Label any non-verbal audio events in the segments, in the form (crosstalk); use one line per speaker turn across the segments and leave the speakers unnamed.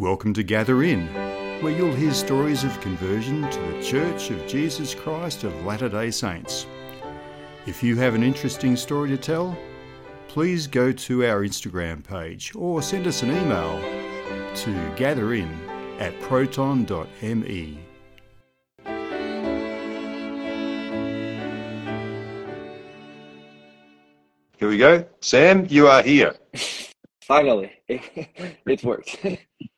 Welcome to Gather In, where you'll hear stories of conversion to the Church of Jesus Christ of Latter day Saints. If you have an interesting story to tell, please go to our Instagram page or send us an email to gatherin at proton.me.
Here we go. Sam, you are here. (laughs)
Finally, (laughs) it, worked. (laughs)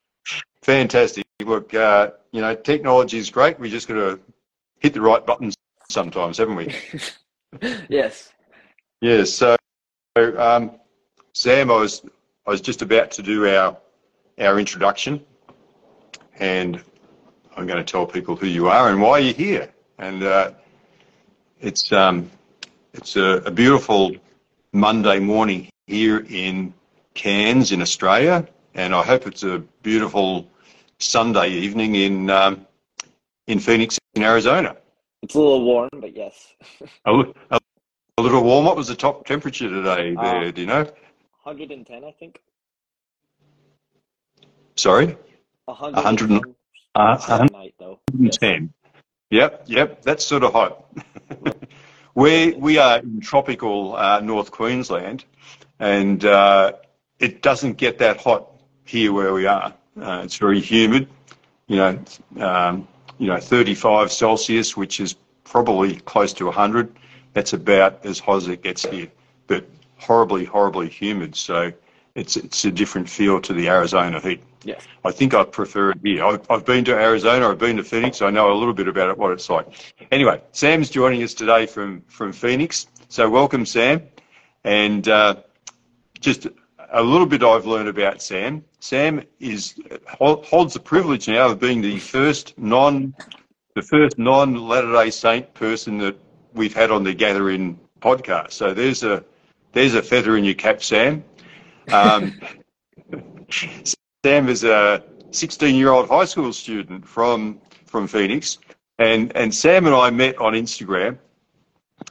Fantastic. Look, uh, you know, technology is great. We just got to hit the right buttons sometimes, haven't we? (laughs)
yes.
Yes. So, um, Sam, I was I was just about to do our our introduction, and I'm going to tell people who you are and why you're here. And uh, it's um, it's a, a beautiful Monday morning here in Cairns in Australia, and I hope it's a beautiful Sunday evening in um, in Phoenix in Arizona.
It's a little warm, but yes.
a, a, a, little warm. What was the top temperature today there? Uh, do you know?
110, I think.
Sorry.
110.
Uh, 110. Yep, yep. That's sort of hot. (laughs) we we are in tropical uh, North Queensland, and uh, it doesn't get that hot here where we are. Uh, it's very humid, you know, um, you know, 35 Celsius, which is probably close to 100. That's about as hot as it gets here, but horribly, horribly humid. So it's it's a different feel to the Arizona heat.
Yes.
I think I prefer it here. I've, I've been to Arizona, I've been to Phoenix, I know a little bit about it, what it's like. Anyway, Sam's joining us today from, from Phoenix. So welcome, Sam. And uh, just a little bit I've learned about Sam. Sam is holds the privilege now of being the first non the first non Latter Day Saint person that we've had on the Gather In podcast. So there's a there's a feather in your cap, Sam. Um, (laughs) Sam is a 16 year old high school student from from Phoenix, and and Sam and I met on Instagram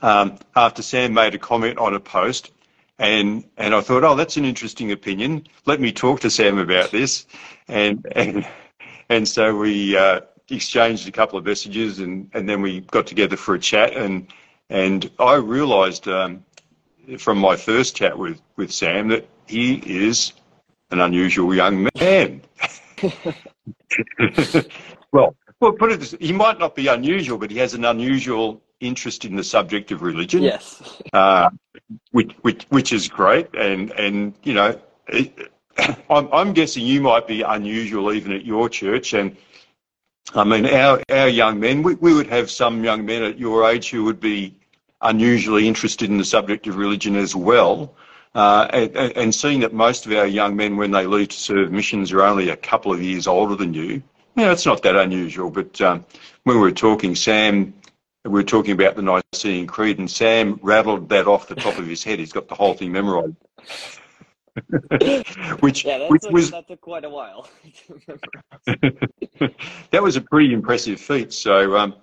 um, after Sam made a comment on a post and, and I thought, oh, that's an interesting opinion. Let me talk to Sam about this. And, and, and so we uh, exchanged a couple of messages and, and then we got together for a chat. And, and I realised um, from my first chat with, with Sam that he is an unusual young man. (laughs) (laughs) well, well, put it this: he might not be unusual, but he has an unusual interest in the subject of religion.
Yes. (laughs)
Uh, which, which, which is great. And, and you know, it, (coughs) I'm, I'm guessing you might be unusual even at your church. And I mean, our, our young men, we, we would have some young men at your age who would be unusually interested in the subject of religion as well. Uh, and, and, seeing that most of our young men, when they leave to serve missions, are only a couple of years older than you, you know, it's not that unusual. But um, when we were talking, Sam we were talking about the Nicene Creed, and Sam rattled that off the top of his head. He's got the whole thing memorized. (laughs) which
yeah,
which
took,
was
that took quite a while. (laughs) (laughs)
that was a pretty impressive feat. So um,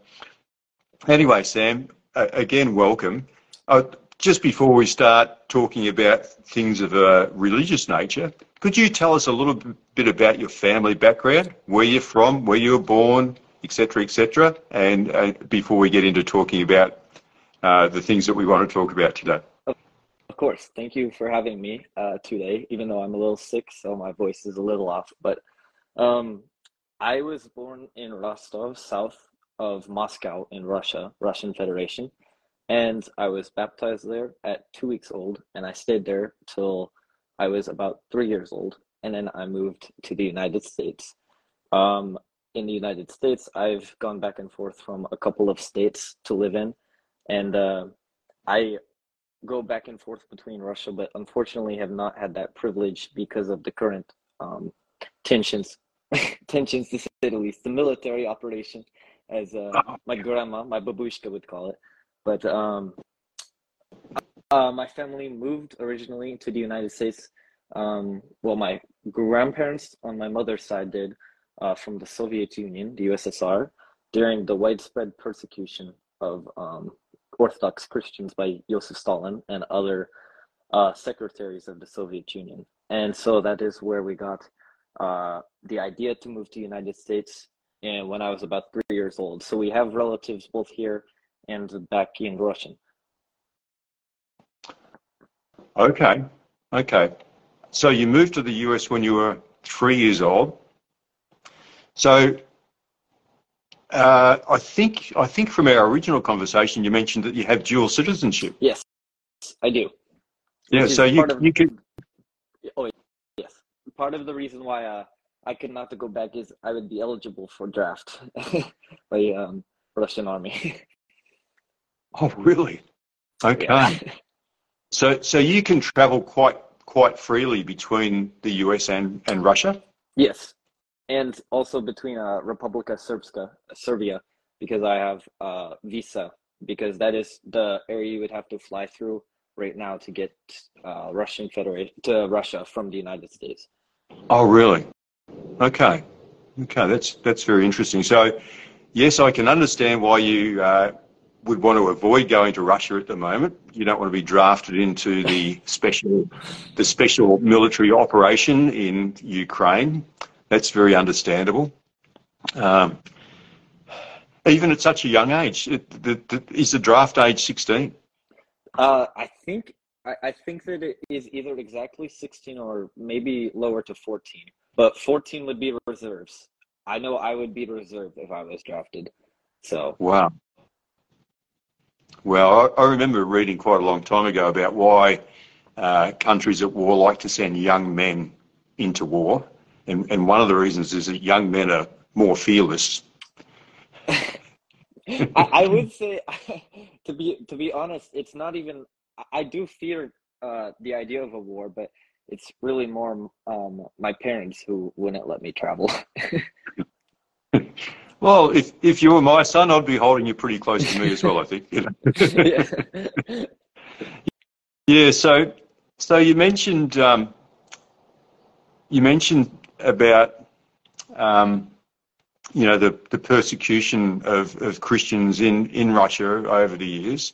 anyway, Sam, uh, again, welcome. Uh, just before we start talking about things of a religious nature, could you tell us a little bit about your family background, where you're from, where you were born, etc., etc. And uh, before we get into talking about uh, the things that we want to talk about today.
Of course. Thank you for having me uh, today, even though I'm a little sick, so my voice is a little off. But um, I was born in Rostov, south of Moscow in Russia, Russian Federation. And I was baptized there at two weeks old, and I stayed there till I was about three years old. And then I moved to the United States. Um, in the United States, I've gone back and forth from a couple of states to live in, and uh, I go back and forth between Russia, but unfortunately have not had that privilege because of the current um, tensions, (laughs) tensions to say the least, the military operation, as uh, my grandma, my babushka would call it. But um, uh, my family moved originally to the United States. Um, well, my grandparents on my mother's side did uh, from the Soviet Union, the USSR, during the widespread persecution of um, Orthodox Christians by Joseph Stalin and other uh, secretaries of the Soviet Union. And so that is where we got uh, the idea to move to the United States and when I was about three years old. So we have relatives both here and back in Russian.
Okay, okay. So you moved to the US when you were three years old. So uh, I think I think from our original conversation, you mentioned that you have dual citizenship.
Yes, I do.
Yeah, so you
of-
you could
Oh yes. Part of the reason why uh, I could not to go back is I would be eligible for draft (laughs) by um, Russian army. (laughs)
Oh, really? Okay.
Yeah. (laughs)
So so you can travel quite quite freely between the US and, and Russia?
Yes, and also between uh, Republika Srpska, Serbia, because I have uh, visa, because that is the area you would have to fly through right now to get uh, Russian Federation to Russia from the United States.
Oh, really? Okay. Okay, that's that's very interesting. So, yes, I can understand why you uh, would want to avoid going to Russia at the moment. You don't want to be drafted into the (laughs) special the special military operation in Ukraine. That's very understandable. Um, even at such a young age, it, the, the, is the draft age sixteen?
Uh, I think I, I think that it is either exactly sixteen or maybe lower to fourteen, but fourteen would be reserves. I know I would be reserve if I was drafted. So
Wow. Well, I, I remember reading quite a long time ago about why uh, countries at war like to send young men into war. And, and one of the reasons is that young men are more fearless. (laughs)
I, I would say, (laughs) to be to be honest, it's not even. I- do fear uh, the idea of a war, but it's really more um, my parents who wouldn't let me travel. (laughs)
Well, if, if you were my son, I'd be holding you pretty close to me as well, I think. You know?
yeah.
Yeah, so so you mentioned um, you mentioned about um, you know the, the persecution of, of Christians in, in Russia over the years.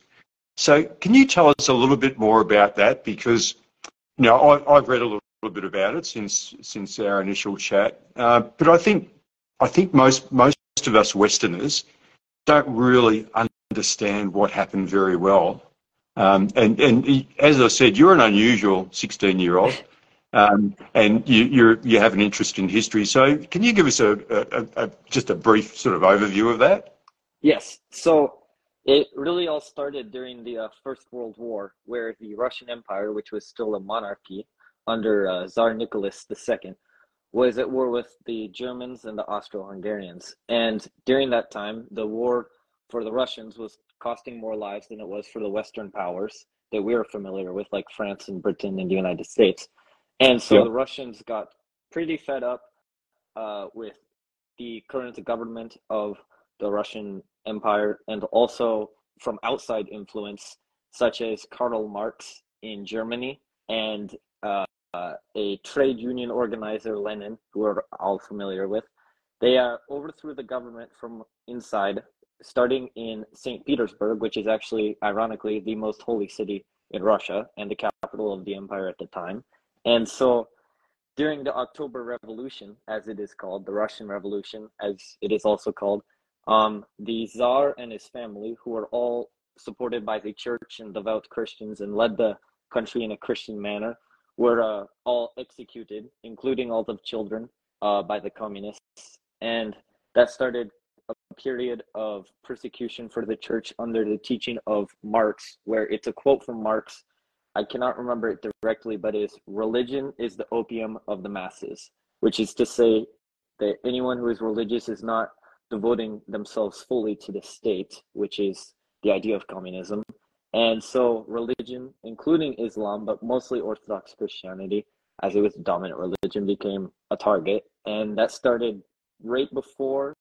So can you tell us a little bit more about that? Because you know I, I've read a little, bit about it since since our initial chat, uh, but I think I think most most of us Westerners don't really understand what happened very well. Um, and, and as I said, you're an unusual 16 year old. Um, and you, you have an interest in history. So, can you give us a, a, a, just a brief sort of overview of that?
Yes. So it really all started during the uh, First World War, where the Russian Empire, which was still a monarchy under uh, Tsar Nicholas II, was at war with the Germans and the Austro-Hungarians. And during that time, the war for the Russians was costing more lives than it was for the Western powers that we are familiar with, like France and Britain and the United States. And so
Yeah.
the Russians got pretty fed up uh, with the current government of the Russian Empire and also from outside influence, such as Karl Marx in Germany and uh, uh, a trade union organizer, Lenin, who we're all familiar with. They uh, overthrew the government from inside, starting in St. Petersburg, which is actually, ironically, the most holy city in Russia and the capital of the empire at the time. And so during the October Revolution, as it is called, the Russian Revolution, as it is also called, um, the Tsar and his family, who were all supported by the church and devout Christians and led the country in a Christian manner, were uh, all executed, including all the children, uh, by the communists. And that started a period of persecution for the church under the teaching of Marx, where it's a quote from Marx. I cannot remember it directly, but it's religion is the opium of the masses, which is to say that anyone who is religious is not devoting themselves fully to the state, which is the idea of communism. And so, religion, including Islam, but mostly Orthodox Christianity, as it was the dominant religion, became a target. And that started right before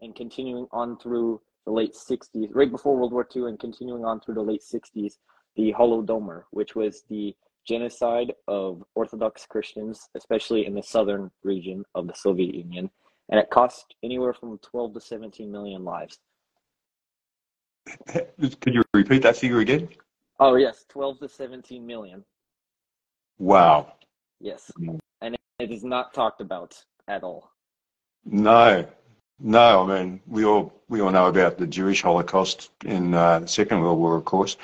and continuing on through the late 60s, right before World War II, and continuing on through the late 60s, the Holodomor, which was the genocide of Orthodox Christians, especially in the southern region of the Soviet Union. And it cost anywhere from 12 to 17 million lives. (laughs)
Could you repeat that figure again?
Oh, yes, 12 to 17 million.
Wow.
Yes. And it is not talked about at all.
No, no. I mean, we all we all know about the Jewish Holocaust in uh, the Second World War, of course.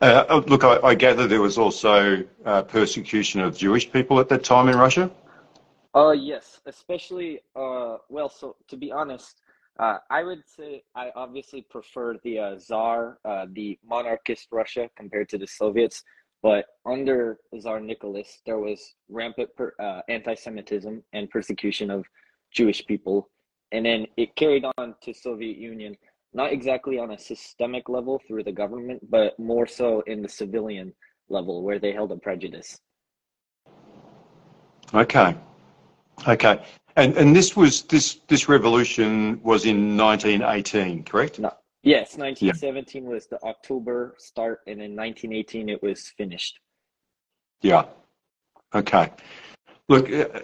Uh, oh, look, I, I, gather there was also uh, persecution of Jewish people at that time in Russia.
Uh, yes, especially uh, well. So to be honest, uh, I would say I obviously prefer the uh, Tsar, the monarchist Russia compared to the Soviets. But under Tsar Nicholas, there was rampant per, anti-Semitism and persecution of Jewish people, and then it carried on to Soviet Union, not exactly on a systemic level through the government, but more so in the civilian level where they held a prejudice.
Okay, okay, and and this was this this revolution was in 1918, correct?
No, Yes, 1917 yeah. was the October start, and in 1918 it was finished.
Yeah. Okay. Look, uh,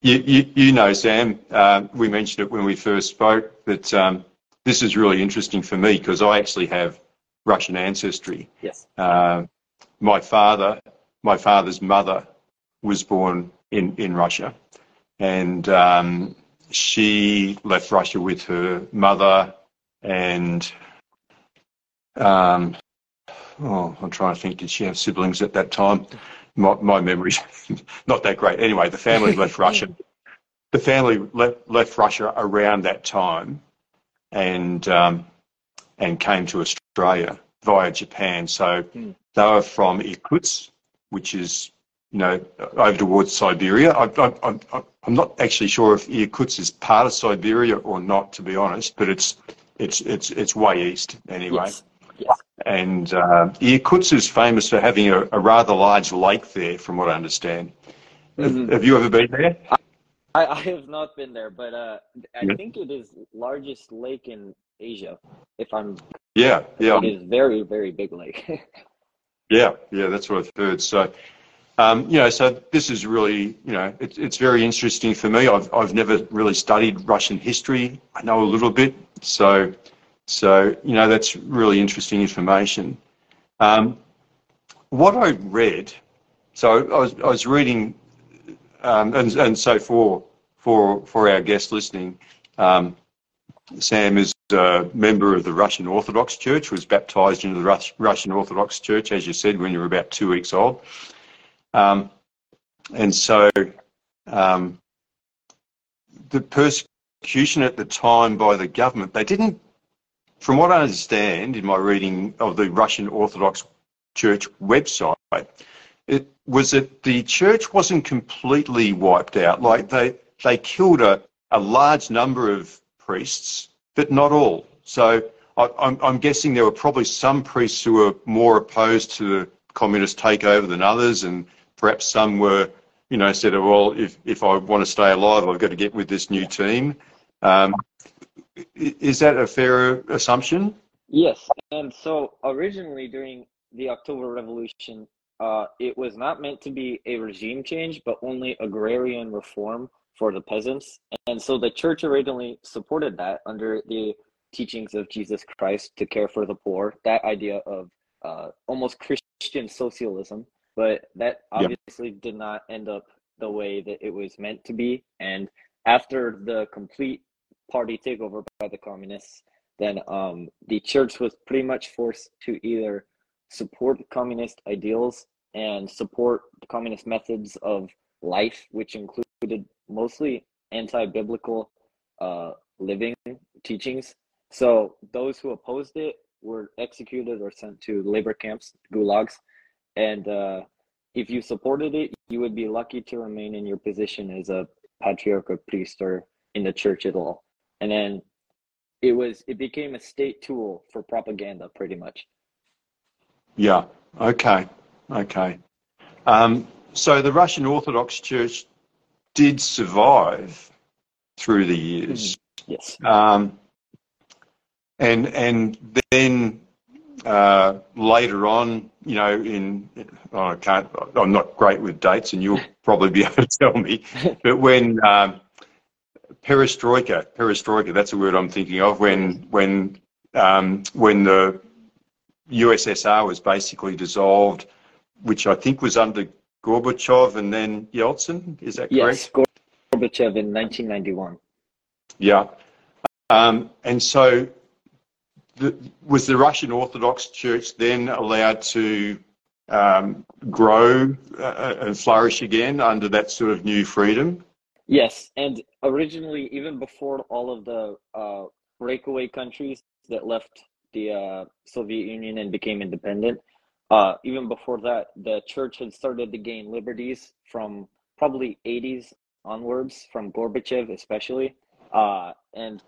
you, you, you know, Sam, uh, we mentioned it when we first spoke that um, this is really interesting for me because I actually have Russian ancestry.
Yes.
Uh, my father, my father's mother was born in, in Russia and um, she left Russia with her mother and um, oh, I'm trying to think, did she have siblings at that time? My, my memory's (laughs) not that great. Anyway, the family left (laughs) Russia. The family left, left Russia around that time, and um, and came to Australia via Japan. So mm. they were from Irkutsk, which is you know over towards Siberia. I, I, I, I'm not actually sure if Irkutsk is part of Siberia or not, to be honest, but it's it's it's it's way east anyway. Yes. Yes. And uh, Irkutsk is famous for having a, a, rather large lake there, from what I understand. Mm-hmm. Have, have, you ever been there?
I, I have not been there, but uh, I yeah. think it is largest lake in Asia. If I'm
yeah yeah,
it is very very big lake. (laughs)
yeah yeah, that's what I've heard. So um, you know, so this is really, you know, it, it's very interesting for me. I've, I've never really studied Russian history. I know a little bit, so, so you know, that's really interesting information. Um, what I read, so I was, I was reading, um, and, and so for, for, for our guests listening, um, Sam is a member of the Russian Orthodox Church, was baptized into the Russian Orthodox Church, as you said, when you were about two weeks old. Um, and so um, the persecution at the time by the government, they didn't, from what I understand in my reading of the Russian Orthodox Church website, it was that the church wasn't completely wiped out. Like they, they killed a, a large number of priests, but not all. So I, I'm, I'm guessing there were probably some priests who were more opposed to the communist takeover than others, and perhaps some were, you know, said, well, if, if I want to stay alive, I've got to get with this new team. Um, is that a fair assumption?
Yes. And so originally during the October Revolution, uh, it was not meant to be a regime change, but only agrarian reform for the peasants. And so the church originally supported that under the teachings of Jesus Christ to care for the poor, that idea of uh, almost Christian socialism but that obviously yep. did not end up the way that it was meant to be. And after the complete party takeover by the communists, then um, the church was pretty much forced to either support communist ideals and support communist methods of life, which included mostly anti-biblical uh, living teachings. So those who opposed it were executed or sent to labor camps, gulags, and uh, if you supported it, you would be lucky to remain in your position as a patriarch or priest or in the church at all. And then it was it became a state tool for propaganda, pretty much.
Yeah. Okay. Okay. Um, so the Russian Orthodox Church did survive through the years.
Mm-hmm. Yes.
Um, and and then uh, later on, you know, in oh, I can't, I'm not great with dates, and you'll (laughs) probably be able to tell me. (laughs) But when um, perestroika, perestroika, that's a word I'm thinking of. When when um, when the USSR was basically dissolved, which I think was under Gorbachev and then Yeltsin. Is that
Yes,
correct?
Gorbachev in 1991.
Yeah. Um, and so, the, was the Russian Orthodox Church then allowed to um, grow uh, and flourish again under that sort of new freedom?
Yes, and originally, even before all of the uh, breakaway countries that left the uh, Soviet Union and became independent, uh, even before that, the church had started to gain liberties from probably 80s onwards, from Gorbachev especially. Uh, and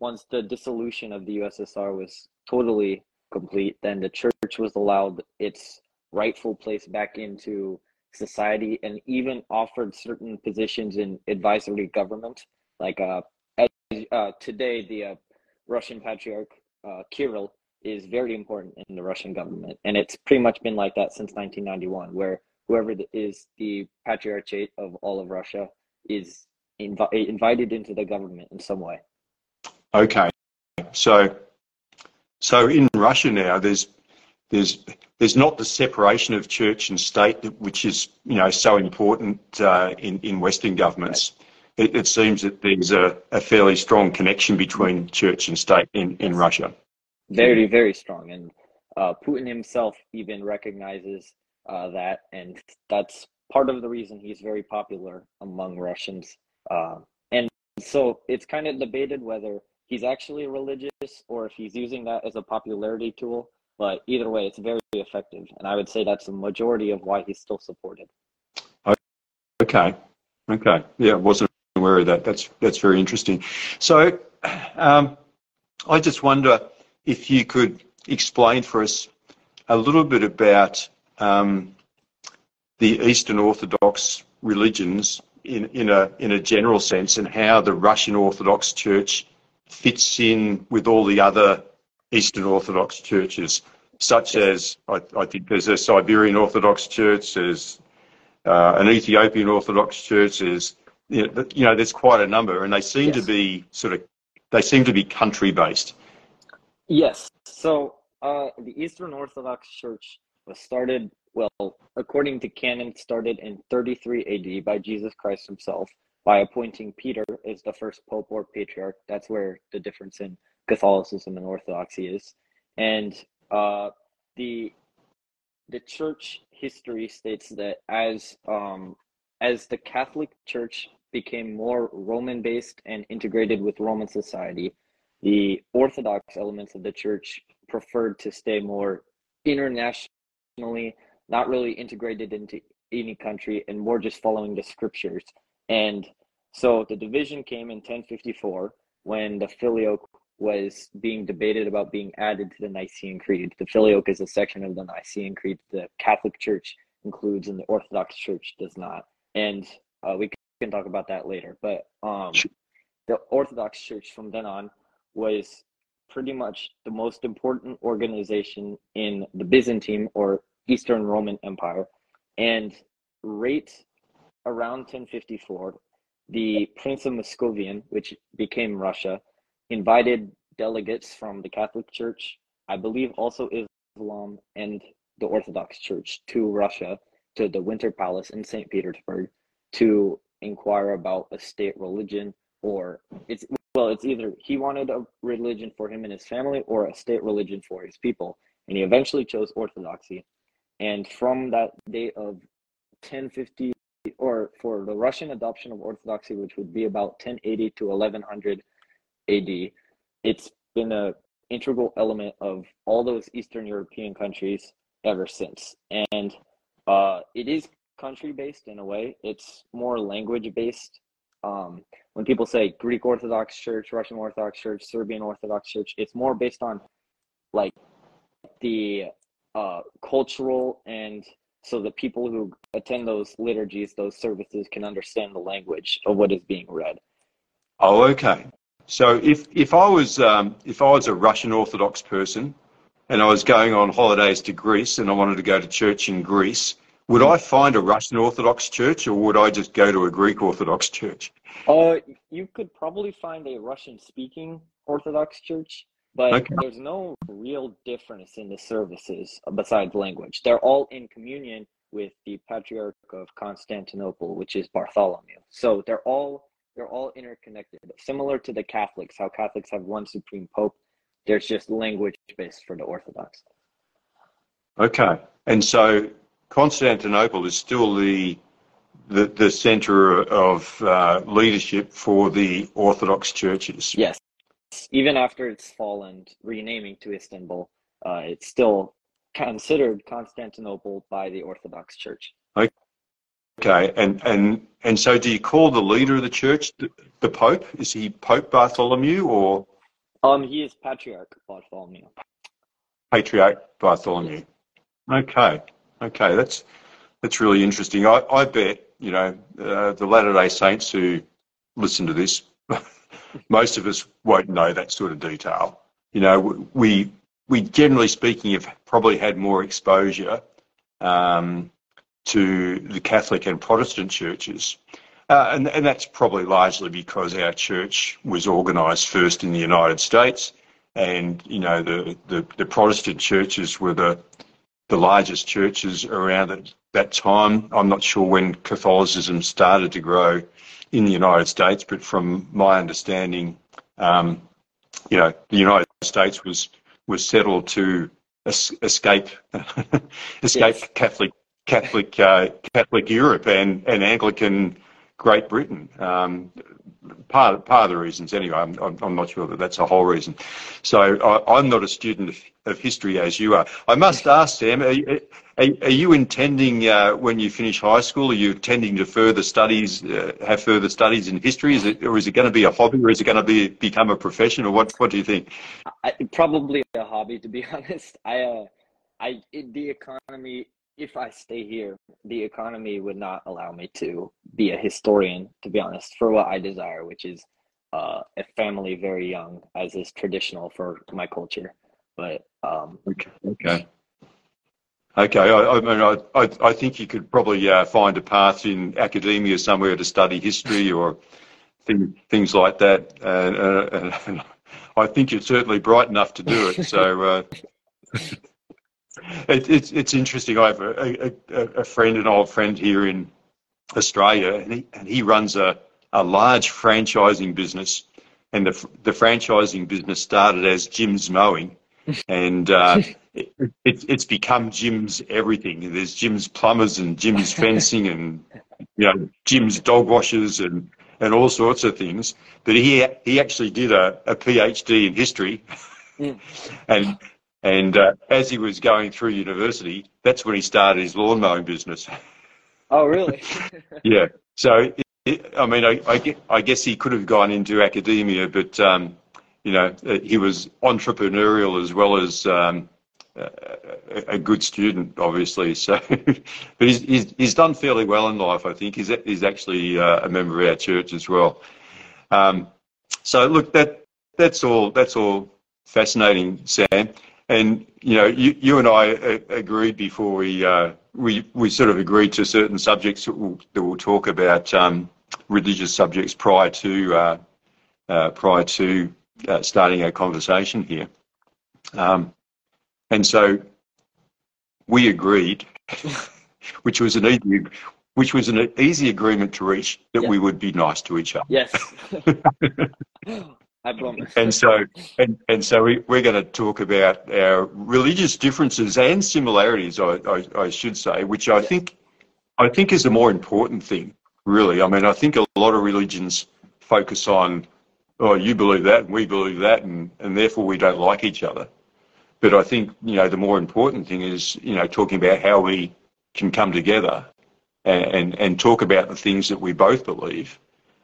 once the dissolution of the USSR was totally complete, then the church was allowed its rightful place back into society and even offered certain positions in advisory government. Like uh, as, uh, today, the uh, Russian Patriarch uh, Kirill is very important in the Russian government, and it's pretty much been like that since 1991, where whoever is the patriarchate of all of Russia is invi- invited into the government in some way.
Okay, so so in Russia now, there's there's there's not the separation of church and state, which is you know so important uh, in in Western governments. It, it, seems that there's a, a, fairly strong connection between church and state in, in Russia.
Very very strong, and uh, Putin himself even recognizes uh, that, and that's part of the reason he's very popular among Russians. Uh, and so it's kind of debated whether he's actually religious or if he's using that as a popularity tool. But either way, it's very effective, and I would say that's the majority of why he's still supported.
Okay, okay, yeah, I wasn't aware of that. That's that's very interesting. So, um, I just wonder if you could explain for us a little bit about um, the Eastern Orthodox religions in, in a in a general sense, and how the Russian Orthodox Church fits in with all the other Eastern Orthodox churches, such as I, I think there's a Siberian Orthodox Church, there's uh, an Ethiopian Orthodox Church, there's you know, you know, there's quite a number, and they seem yes. to be sort of they seem to be country based.
Yes. So uh, the Eastern Orthodox Church was started well, according to canon, started in 33 AD by Jesus Christ himself by appointing Peter as the first pope or patriarch. That's where the difference in Catholicism and Orthodoxy is. And uh, the the church history states that as um, as the Catholic Church became more Roman based and integrated with Roman society, the Orthodox elements of the church preferred to stay more internationally, not really integrated into any country, and more just following the scriptures. And so the division came in 1054 when the filioque was being debated about being added to the Nicene Creed. The filioque is a section of the Nicene Creed the Catholic Church includes and the Orthodox Church does not. And uh, we can talk about that later. But um, the Orthodox Church from then on was pretty much the most important organization in the Byzantine or Eastern Roman Empire. And right around 1054, the Prince of Muscovian, which became Russia, invited delegates from the Catholic Church, I believe also Islam and the Orthodox Church to Russia, to the Winter Palace in St. Petersburg, to inquire about a state religion or it's well it's either he wanted a religion for him and his family or a state religion for his people and he eventually chose orthodoxy and from that date of 1050 or for the Russian adoption of Orthodoxy, which would be about 1080 to 1100 AD, it's been a integral element of all those Eastern European countries ever since. And uh, it is country based in a way. It's more language based. Um, when people say Greek Orthodox Church, Russian Orthodox Church, Serbian Orthodox Church, it's more based on like the uh, cultural and so the people who attend those liturgies, those services, can understand the language of what is being read.
Oh, okay. So if if I was um, if I was a Russian Orthodox person and I was going on holidays to Greece and I wanted to go to church in Greece, would I find a Russian Orthodox church or would I just go to a Greek Orthodox church?
Uh, you could probably find a Russian speaking Orthodox church but okay. there's no real difference in the services besides language. They're all in communion with the Patriarch of Constantinople, which is Bartholomew. So they're all they're all interconnected, similar to the Catholics. How Catholics have one supreme pope, there's just language based for the Orthodox.
Okay, and so Constantinople is still the the, the center of uh, leadership for the Orthodox churches.
Yes, even after it's fallen, renaming to Istanbul, uh, it's still considered Constantinople by the Orthodox Church.
Okay, and and and so do you call the leader of the church the, the Pope? Is he Pope Bartholomew or?
Um, he is Patriarch Bartholomew.
Patriarch Bartholomew. Okay, okay, that's that's really interesting. I, I bet you know uh, the Latter Day Saints who listen to this, (laughs) most of us won't know that sort of detail. You know, we we generally speaking have probably had more exposure um, to the Catholic and Protestant churches. Uh, and, and that's probably largely because our church was organised first in the United States, and you know the, the, the Protestant churches were the the largest churches around at that time. I'm not sure when Catholicism started to grow in the United States, but from my understanding, um, you know, the United States was was settled to es- escape (laughs) escape yes. Catholic Catholic uh, Catholic Europe and, and Anglican Great Britain. Um, part of, part of the reasons, anyway. I'm, I'm not sure that that's a whole reason. So I, am not a student of, of, history as you are. I must (laughs) ask, Sam, are, are, are you intending uh, when you finish high school? Are you intending to further studies, uh, have further studies in history? Is it, or is it going to be a hobby, or is it going to be become a profession, or what? What do you think?
I, probably a hobby, to be (laughs) honest. I, uh, I, the economy if I stay here, the economy would not allow me to be a historian, to be honest, for what I desire, which is uh, a family very young, as is traditional for my culture. But um,
okay, okay, okay. I, I mean, I, I, think you could probably uh, find a path in academia somewhere to study history or thing, things like that, and, uh, and (laughs) I think you're certainly bright enough to do it. So. (laughs) It, it's it's interesting. I have a, a, a, friend, an old friend here in Australia, and he and he runs a, a large franchising business, and the the franchising business started as Jim's Mowing, and uh, (laughs) it, it, it's become Jim's everything. There's Jim's plumbers and Jim's fencing and you know Jim's dog washers and and all sorts of things. But he he actually did a, a PhD in history, mm. (laughs) and and uh, as he was going through university, that's when he started his lawn mowing business.
Oh, really? (laughs) (laughs)
yeah. So, it, I mean, I, I, I, guess he could have gone into academia, but, um, you know, uh, he was entrepreneurial as well as um, a, a, good student, obviously. So, (laughs) but he's, he's, he's, done fairly well in life, I think. He's, he's actually uh, a member of our church as well. Um, so, look, that that's all. That's all fascinating, Sam. And you know, you, you and I uh, agreed before we uh, we we sort of agreed to certain subjects that we'll, that we'll talk about um, religious subjects prior to uh, uh prior to uh, starting our conversation here. Um, and so we agreed, (laughs) which was an easy which was an easy agreement to reach that yeah. we would be nice to each other.
Yes. (laughs) (laughs) I promise.
And so, and, and so we, we're going to talk about our religious differences and similarities, I, I, I should say, which I think, I think is a more important thing, really. I mean, I think a lot of religions focus on, oh, you believe that and we believe that, and, and therefore we don't like each other. But I think, you know, the more important thing is, you know, talking about how we can come together and, and, and talk about the things that we both believe.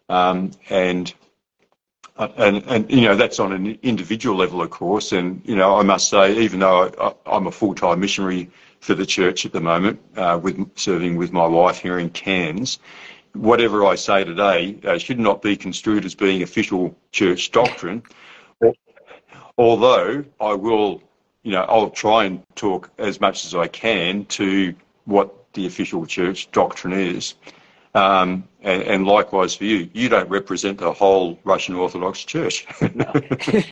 Um, and and, and, you know, that's on an individual level, of course. And, you know, I must say, even though I, am a full-time missionary for the church at the moment, uh, with serving with my wife here in Cairns, whatever I say today uh, should not be construed as being official church doctrine. Although I will, you know, I'll try and talk as much as I can to what the official church doctrine is. Um, and, and, likewise for you, you don't represent the whole Russian Orthodox Church. (laughs)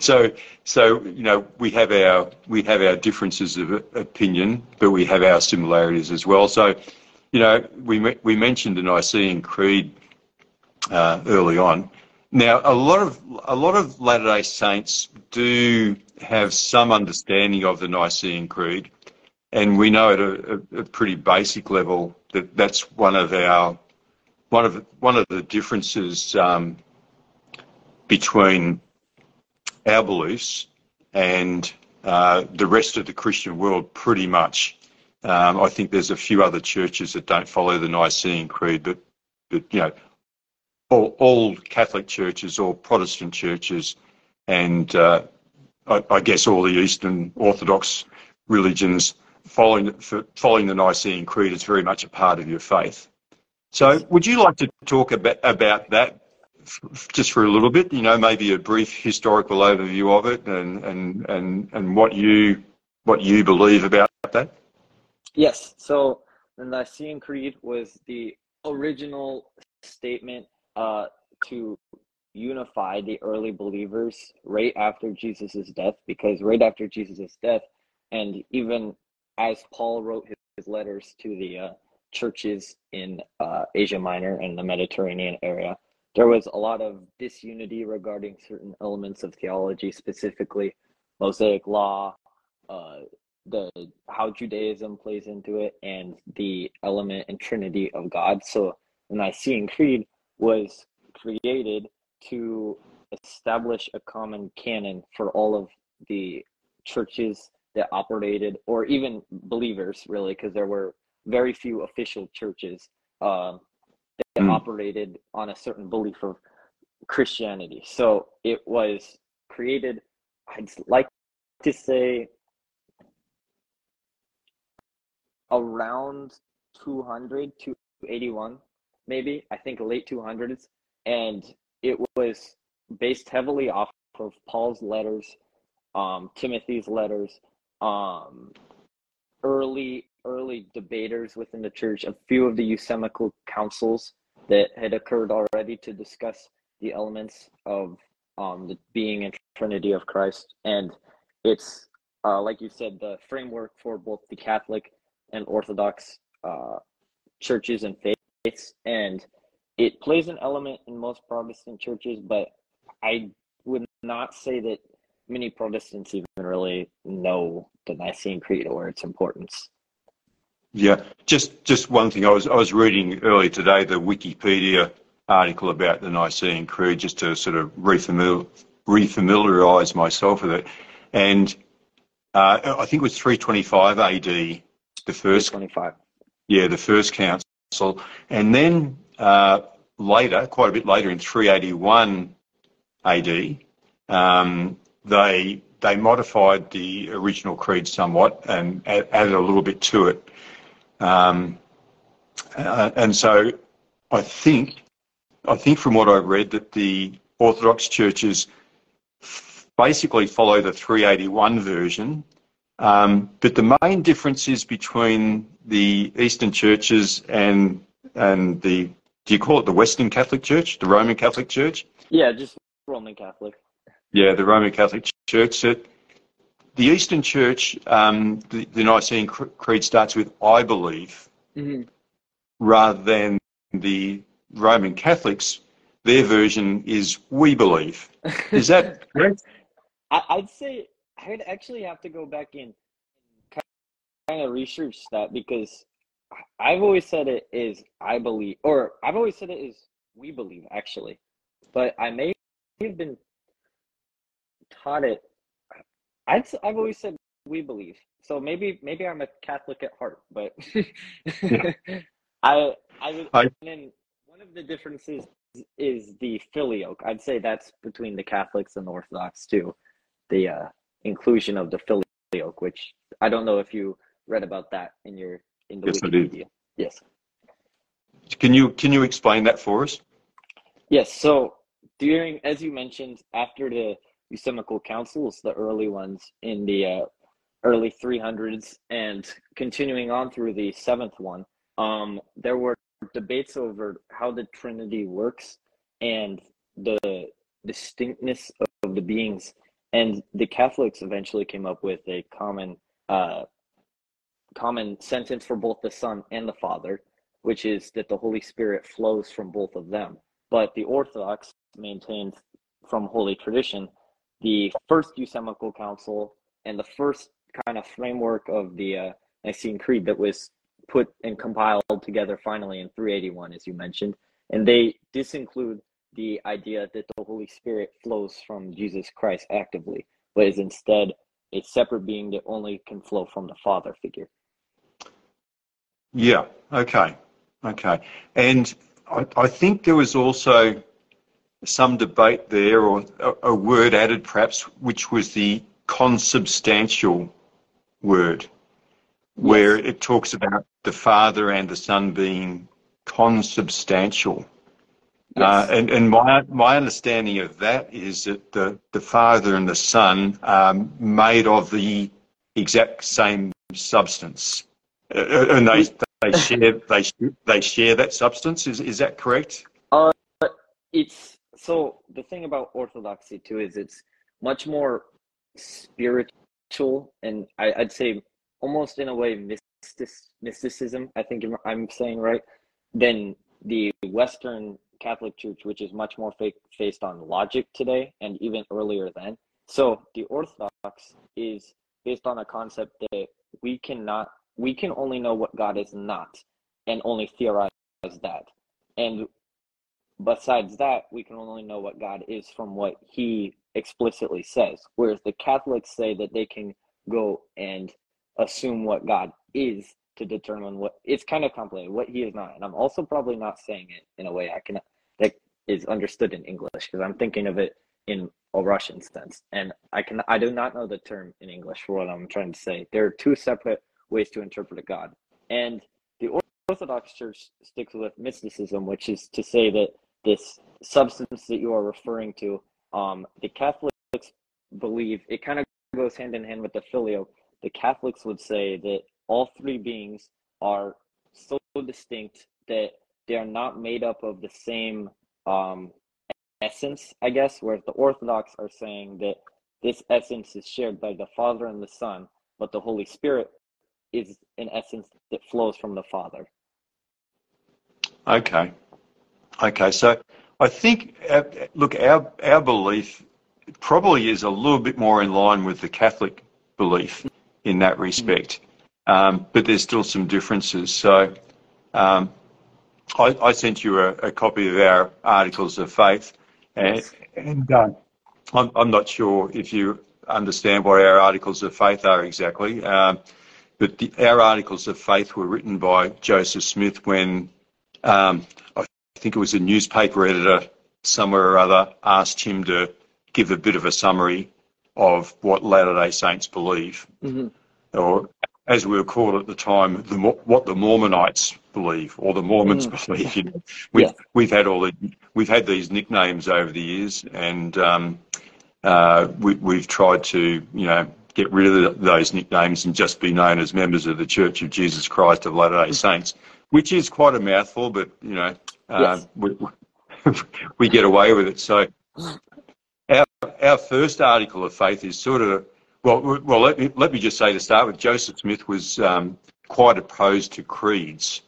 so, so you know, we have our we have our differences of opinion, but we have our similarities as well. So, you know, we we mentioned the Nicene Creed uh, early on. Now, a lot of a lot of Latter Day Saints do have some understanding of the Nicene Creed, and we know at a, a, pretty basic level that that's one of our one of one of the differences um, between our beliefs and uh, the rest of the Christian world. Pretty much, um, I think there's a few other churches that don't follow the Nicene Creed, but but you know, all, all Catholic churches all Protestant churches, and uh, I, I guess all the Eastern Orthodox religions following following the Nicene Creed is very much a part of your faith. So, would you like to talk about about that just for a little bit? You know, maybe a brief historical overview of it, and and and and what you what you believe about that.
Yes. So, the Nicene Creed was the original statement uh, to unify the early believers right after Jesus' death, because right after Jesus' death, and even as Paul wrote his, his letters to the uh, churches in uh, Asia Minor and the Mediterranean area, there was a lot of disunity regarding certain elements of theology, specifically Mosaic law, uh, the how Judaism plays into it, and the element and Trinity of God. So the Nicene Creed was created to establish a common canon for all of the churches that operated, or even believers, really, because there were very few official churches uh, that mm. operated on a certain belief of Christianity. So it was created, I'd like to say, around 200 to 81, maybe, I think late 200s. And it was based heavily off of Paul's letters, um, Timothy's letters, um, early early debaters within the church, a few of the ecumenical councils that had occurred already to discuss the elements of um, the being and Trinity of Christ, and it's uh, like you said, the framework for both the Catholic and Orthodox uh, churches and faiths, and it plays an element in most Protestant churches, but I would not say that many Protestants even really know the Nicene Creed or its importance.
Yeah, just just one thing. I was I was reading earlier today the Wikipedia article about the Nicene Creed, just to sort of refamiliar, refamiliarise myself with it, and uh, I think it was 325 AD, the first.
25.
Yeah, the first council, and then uh, later, quite a bit later, in 381 AD, um, they they modified the original creed somewhat and added a little bit to it. Um, uh, and so I think, I think from what I've read that the Orthodox churches basically follow the 381 version. Um, but the main difference is between the Eastern churches and and the do you call it the Western Catholic Church, the Roman Catholic Church?
Yeah, just Roman Catholic.
Yeah, the Roman Catholic Church. The Eastern Church, um, the, the, Nicene Creed starts with "I believe," mm-hmm. rather than the Roman Catholics. Their version is "We believe." Is that (laughs) correct?
I'd say I'd actually have to go back in kind of research that because I've always said it is I believe, or I've always said it is we believe actually, but I may have been taught it. I've I've always said we believe. So maybe maybe I'm a Catholic at heart, but (laughs) I I would. I, and one of the differences is the filioque. I'd say that's between the Catholics and the Orthodox too. The uh, inclusion of the filioque, which I don't know if you read about that in your in the yes, Wikipedia. Yes.
Can you can you explain that for us?
Yes. So during, as you mentioned, after the ecumenical councils, the early ones in the uh, early 300s, and continuing on through the seventh one, um, there were debates over how the Trinity works and the distinctness of of the beings. And the Catholics eventually came up with a common uh, common sentence for both the Son and the Father, which is that the Holy Spirit flows from both of them. But the Orthodox maintained from Holy Tradition the first Ecumenical Council and the first kind of framework of the uh, Nicene Creed that was put and compiled together finally in 381, as you mentioned. And they disinclude the idea that the Holy Spirit flows from Jesus Christ actively, but is instead a separate being that only can flow from the Father figure.
Yeah, okay, okay. And I, I think there was also some debate there, or a, a word added perhaps, which was the consubstantial word, where yes. it talks about the Father and the Son being consubstantial. Yes. Uh, and and my my understanding of that is that the, the Father and the Son are made of the exact same substance, uh, uh and they they (laughs) share they they share that substance. Is is that correct?
Uh, it's so the thing about orthodoxy too is it's much more spiritual, and I, I'd say almost in a way mystic, mysticism. I think I'm saying right than the Western Catholic Church, which is much more based on logic today and even earlier then. So the Orthodox is based on a concept that we cannot, we can only know what God is not and only theorize that. And besides that, we can only know what God is from what he explicitly says. Whereas the Catholics say that they can go and assume what God is to determine what it's kind of complicated what he is not. And i'm also probably not saying it in a way i can that is understood in english because i'm thinking of it in a russian sense. And i can i do not know the term in english for what i'm trying to say. There are two separate ways to interpret god. And the orthodox church sticks with mysticism which is to say that this substance that you are referring to um, the catholics believe it kind of goes hand in hand with the filioque the catholics would say that all three beings are so distinct that they are not made up of the same um, essence, I guess, whereas the Orthodox are saying that this essence is shared by the Father and the Son, but the Holy Spirit is an essence that flows from the Father.
Okay. Okay, so I think, uh, look, our, our belief probably is a little bit more in line with the Catholic belief in that respect um, but there's still some differences. So um, I, I, sent you a, a, copy of our articles of faith, and, and uh, I'm, I'm, not sure if you understand what our articles of faith are exactly. Um, but the, our articles of faith were written by Joseph Smith when um, I think it was a newspaper editor somewhere or other asked him to give a bit of a summary of what Latter Day Saints believe, mm-hmm. or as we were called at the time, the, what the Mormonites believe or the Mormons mm. believe. You know, we've yeah. we've had all the we've had these nicknames over the years, and um, uh, we, we've tried to you know get rid of those nicknames and just be known as members of the Church of Jesus Christ of Latter Day mm. Saints, which is quite a mouthful, but you know yes. we, (laughs) we get away with it. So our our first article of faith is sort of well, well, let me, let me just say to start with, Joseph Smith was um, quite opposed to creeds,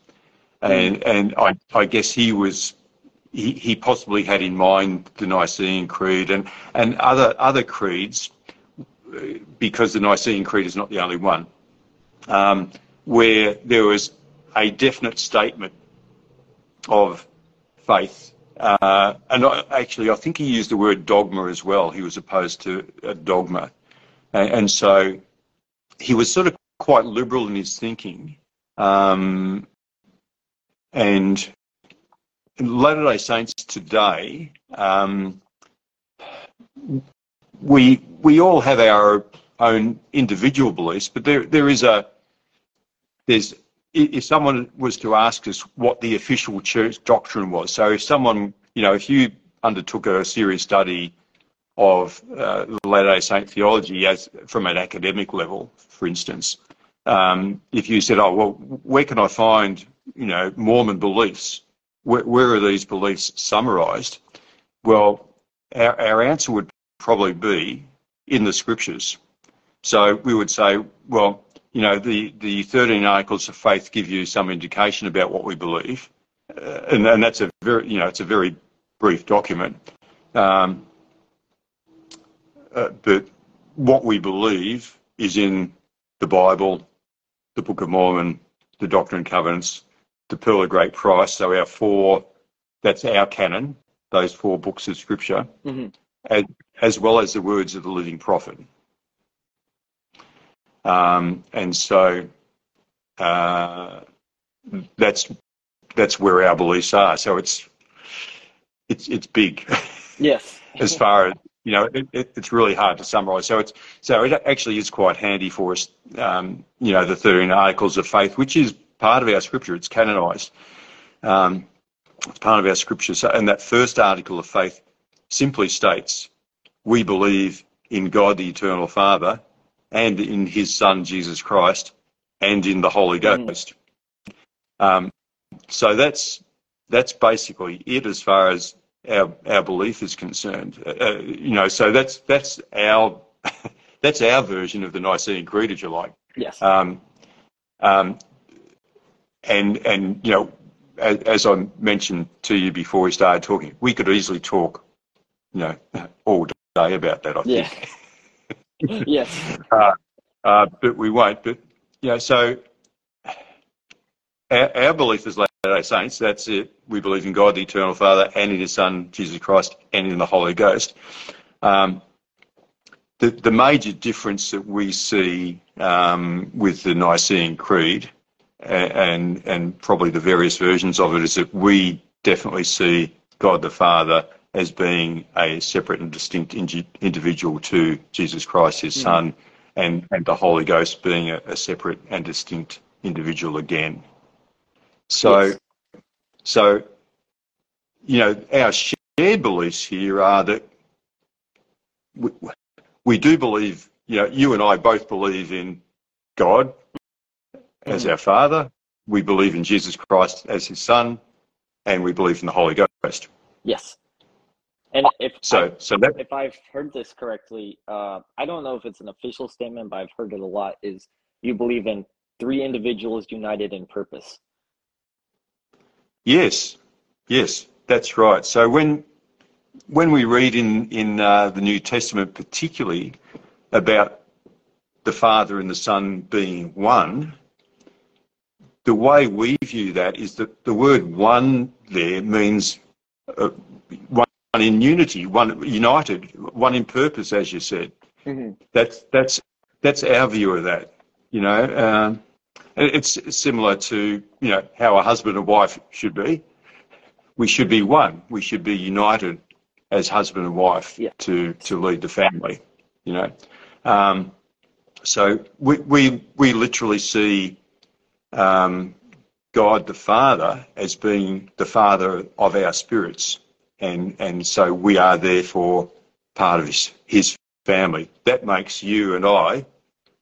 and mm. and I, I guess he was he, he possibly had in mind the Nicene Creed and and other other creeds, because the Nicene Creed is not the only one, um, where there was a definite statement of faith. Uh, and I, actually, I think he used the word dogma as well. He was opposed to a dogma. And so he was sort of quite liberal in his thinking. Um, and Latter day Saints today, um, we, we all have our own individual beliefs, but there, there is a, there's, if someone was to ask us what the official church doctrine was, so if someone, you know, if you undertook a serious study of uh, Latter-day Saint theology as from an academic level, for instance. Um, if you said, "Oh, well, where can I find, you know, Mormon beliefs? Where, where are these beliefs summarised?" Well, our, our answer would probably be in the scriptures. So we would say, well, you know, the, the 13 articles of faith give you some indication about what we believe. Uh, and, and that's a very, you know, it's a very brief document. Um, uh, but what we believe is in the Bible, the Book of Mormon, the Doctrine and Covenants, the Pearl of Great Price. So our four, that's our canon, those four books of Scripture, mm-hmm. as, as well as the words of the living prophet. Um, and so uh, that's that's where our beliefs are. So it's it's it's big.
Yes. (laughs)
as far as you know, it, it, it's really hard to summarise. So it's so it actually is quite handy for us. Um, you know, the thirteen articles of faith, which is part of our scripture. It's canonised. Um, it's part of our scripture. So, and that first article of faith simply states, "We believe in God, the eternal Father, and in His Son Jesus Christ, and in the Holy mm. Ghost." Um, so that's that's basically it as far as our our belief is concerned. Uh, uh you know, so that's that's our (laughs) that's our version of the Nicene Creed, if you like.
Yes.
Um, um, and and you know, as, as, I mentioned to you before we started talking, we could easily talk, you know, (laughs) all day about that. I
yeah.
think. (laughs) (laughs)
yes.
Uh, uh, but we won't. But know, so our, our belief as Latter-day Saints, that's it. We believe in God, the Eternal Father, and in His Son, Jesus Christ, and in the Holy Ghost. Um, the, the major difference that we see um, with the Nicene Creed and, and probably the various versions of it is that we definitely see God the Father as being a separate and distinct individual to Jesus Christ, his mm. Son, and, and the Holy Ghost being a, a separate and distinct individual again. So, yes. so you know, our shared beliefs here are that we, we do believe, you know, you and I both believe in God as mm. our Father, we believe in Jesus Christ as His Son, and we believe in the Holy Ghost.
Yes. And if
so,
I,
so that,
if I've heard this correctly, uh, I don't know if it's an official statement, but I've heard it a lot. Is you believe in three individuals united in purpose?
Yes, yes, that's right. So when when we read in in uh, the New Testament, particularly about the Father and the Son being one, the way we view that is that the word "one" there means uh, one in unity, one united, one in purpose, as you said. Mm-hmm. That's that's that's our view of that. You know. Um, it's similar to you know how a husband and wife should be. We should be one. We should be united as husband and wife yeah. to to lead the family. You know, um, so we we we literally see um, God the Father as being the Father of our spirits, and and so we are therefore part of his his family. That makes you and I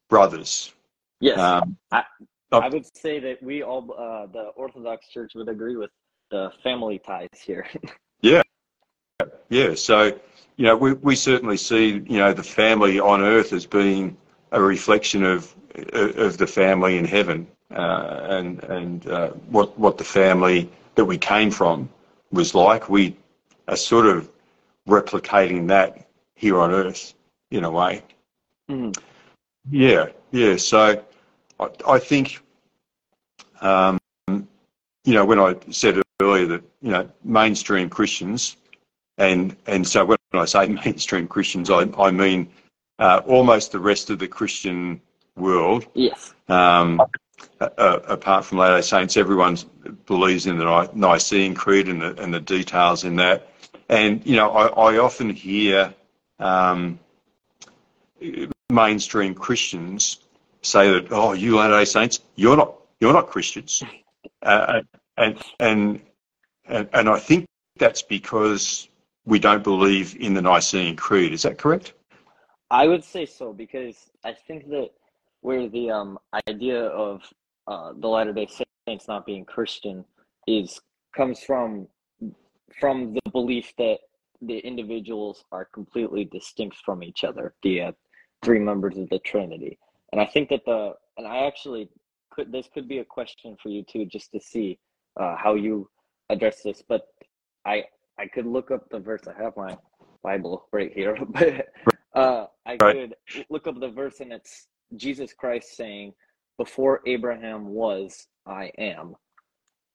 brothers.
Yes, um, I, I would say that we all, uh, the Orthodox Church, would agree with the family ties here. (laughs)
yeah, yeah. So, you know, we we certainly see, you know, the family on earth as being a reflection of of the family in heaven, uh, and and uh, what what the family that we came from was like. We are sort of replicating that here on earth in a way. Mm. Yeah, yeah. So I, I think, um, you know, when I said earlier that, you know, mainstream Christians, and, and so when I say (laughs) mainstream Christians, I, I mean uh, almost the rest of the Christian world.
Yes.
Um, uh, apart from Latter-day Saints, everyone believes in the Nicene Creed and the, and the details in that. And, you know, I, I often hear um, mainstream Christians say that, oh, you Latter-day Saints, you're not, you're not Christians. (laughs) Uh, and, and, and, and I think that's because we don't believe in the Nicene Creed. Is that correct?
I would say so because I think that where the um, idea of uh, the Latter Day Saints not being Christian is comes from from the belief that the individuals are completely distinct from each other, the uh, three members of the Trinity. And I think that the, and I actually could, this could be a question for you too, just to see uh, how you address this. But I, I could look up the verse. I have my Bible right here, (laughs) but uh, I right. could look up the verse and it's Jesus Christ saying, "Before Abraham was, I am,"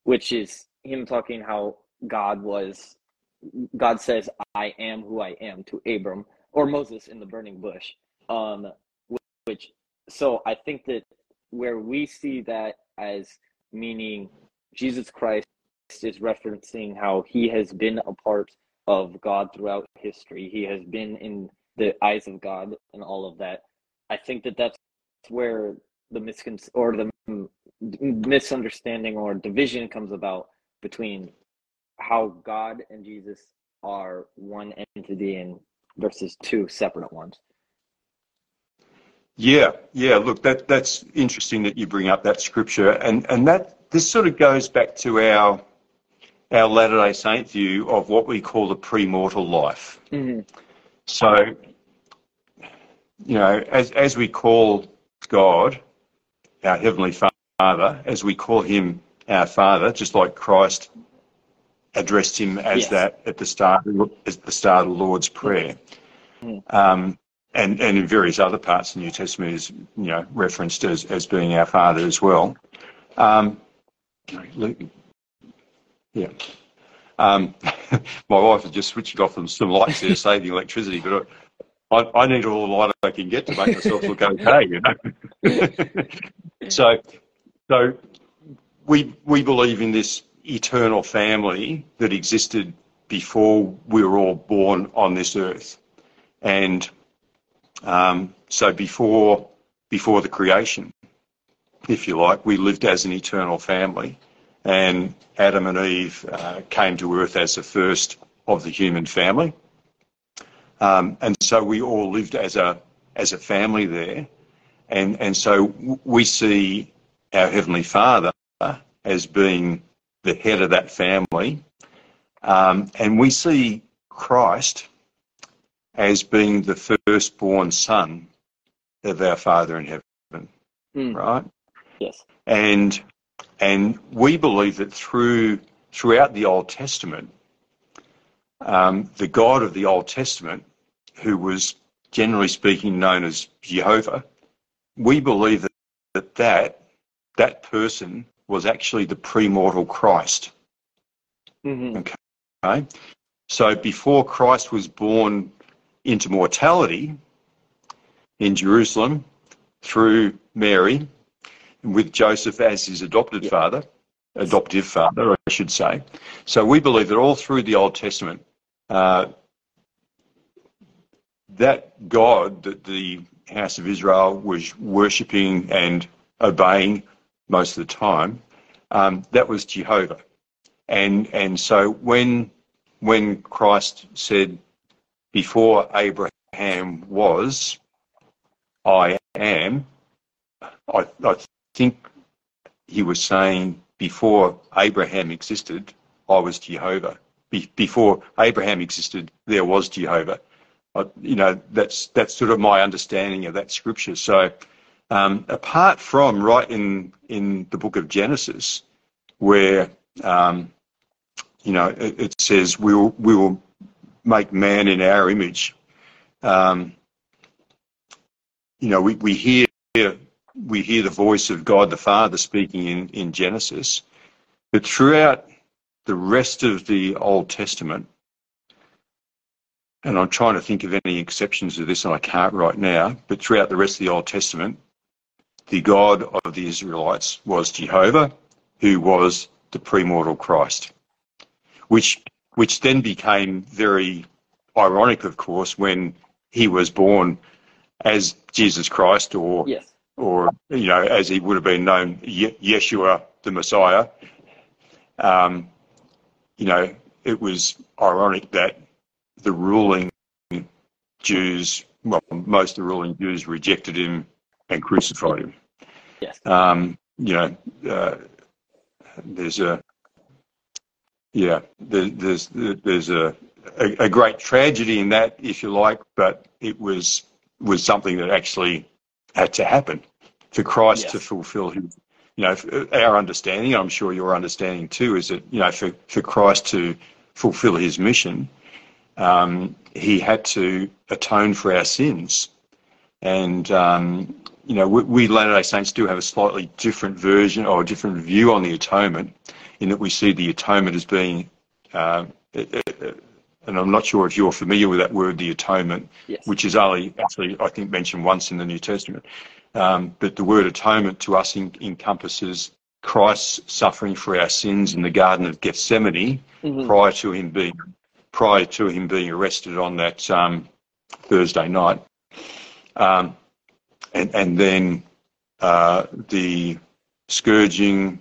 which is him talking how God was. God says, "I am who I am" to Abram or Moses in the burning bush. Um, which so I think that where we see that as meaning Jesus Christ is referencing how he has been a part of God throughout history. He has been in the eyes of God and all of that. I think that that's where the miscon or the misunderstanding or division comes about between how God and Jesus are one entity and versus two separate ones.
Yeah, yeah. Look, that that's interesting that you bring up that scripture, and and that this sort of goes back to our our Latter Day Saint view of what we call the premortal life. Mm-hmm. So, you know, as as we call God, our heavenly Father, as we call Him our Father, just like Christ addressed Him as yes. that at the start, at the start of the Lord's Prayer. Mm-hmm. Um, and, and in various other parts of the New Testament is you know referenced as, as being our Father as well. Um, yeah. Um, (laughs) my wife has just switched off some, some lights there, saving electricity, but I, I, need all the light I can get to make myself look okay, you know. (laughs) so, so we we believe in this eternal family that existed before we were all born on this earth, and um, so before before the creation, if you like, we lived as an eternal family, and Adam and Eve uh, came to earth as the first of the human family, um, and so we all lived as a as a family there, and and so we see our heavenly Father as being the head of that family, um, and we see Christ as being the firstborn son of our Father in heaven, mm. right?
Yes.
And and we believe that through throughout the Old Testament, um, the God of the Old Testament, who was generally speaking known as Jehovah, we believe that that, that, that person was actually the premortal Christ. Mm-hmm. Okay. So before Christ was born into mortality in Jerusalem through Mary, with Joseph as his adopted father, adoptive father, I should say. So we believe that all through the Old Testament, uh, that God that the house of Israel was worshipping and obeying most of the time, um, that was Jehovah. And and so when when Christ said, before Abraham was, I am. I, I think he was saying before Abraham existed, I was Jehovah. Be, before Abraham existed, there was Jehovah. I, you know, that's that's sort of my understanding of that scripture. So, um, apart from right in in the book of Genesis, where um, you know it, it says we will we will make man in our image. Um, you know, we, we hear we hear the voice of God the Father speaking in, in Genesis, but throughout the rest of the Old Testament, and I'm trying to think of any exceptions to this, and I can't right now, but throughout the rest of the Old Testament, the God of the Israelites was Jehovah, who was the premortal Christ, which which then became very ironic, of course, when he was born as Jesus Christ, or
yes.
or you know, as he would have been known, Yeshua the Messiah. Um, you know, it was ironic that the ruling Jews, well, most of the ruling Jews rejected him and crucified him.
Yes.
Um, you know, uh, there's a yeah, there's there's a a, a, great tragedy in that, if you like, but it was was something that actually had to happen for Christ yes. to fulfill his. You know, our understanding, I'm sure your understanding too, is that you know, for for Christ to fulfill his mission, um, he had to atone for our sins, and um, you know, we, we Latter Day Saints do have a slightly different version or a different view on the atonement, in that we see the atonement as being uh, and I'm not sure if you're familiar with that word, the atonement,
yes.
which is only actually, I think, mentioned once in the New Testament. Um, but the word atonement to us in, encompasses Christ's suffering for our sins in the Garden of Gethsemane mm-hmm. prior to him being prior to him being arrested on that um, Thursday night, um, and, and then uh, the scourging,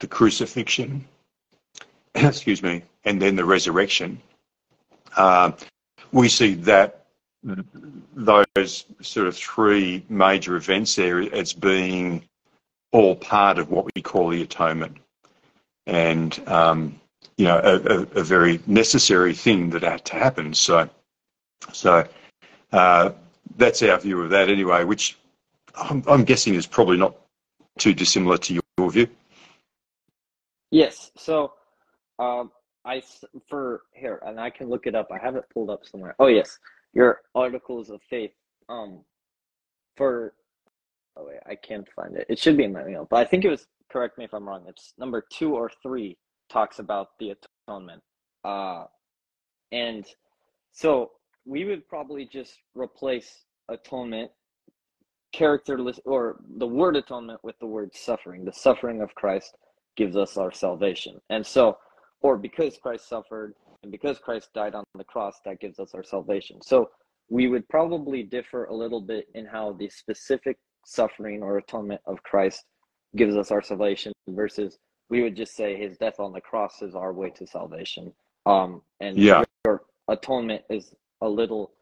the crucifixion, (coughs) excuse me, and then the resurrection uh, we see that those sort of three major events there as being all part of what we call the atonement, and um, you know a, a, a, very necessary thing that had to happen. So, so uh, that's our view of that anyway, which I'm, I'm, guessing is probably not too dissimilar to your view.
Yes. So. Um, I for here, and I can look it up. I have it pulled up somewhere. Oh yes, your articles of faith. Um, for oh wait, I can't find it. It should be in my email, but I think it was. Correct me if I'm wrong. It's number two or three talks about the atonement. Uh, and so we would probably just replace atonement characterless or the word atonement with the word suffering. The suffering of Christ gives us our salvation. And so or because Christ suffered and because Christ died on the cross, that gives us our salvation. So we would probably differ a little bit in how the specific suffering or atonement of Christ gives us our salvation versus we would just say his death on the cross is our way to salvation. Um, and
yeah.
your atonement is a little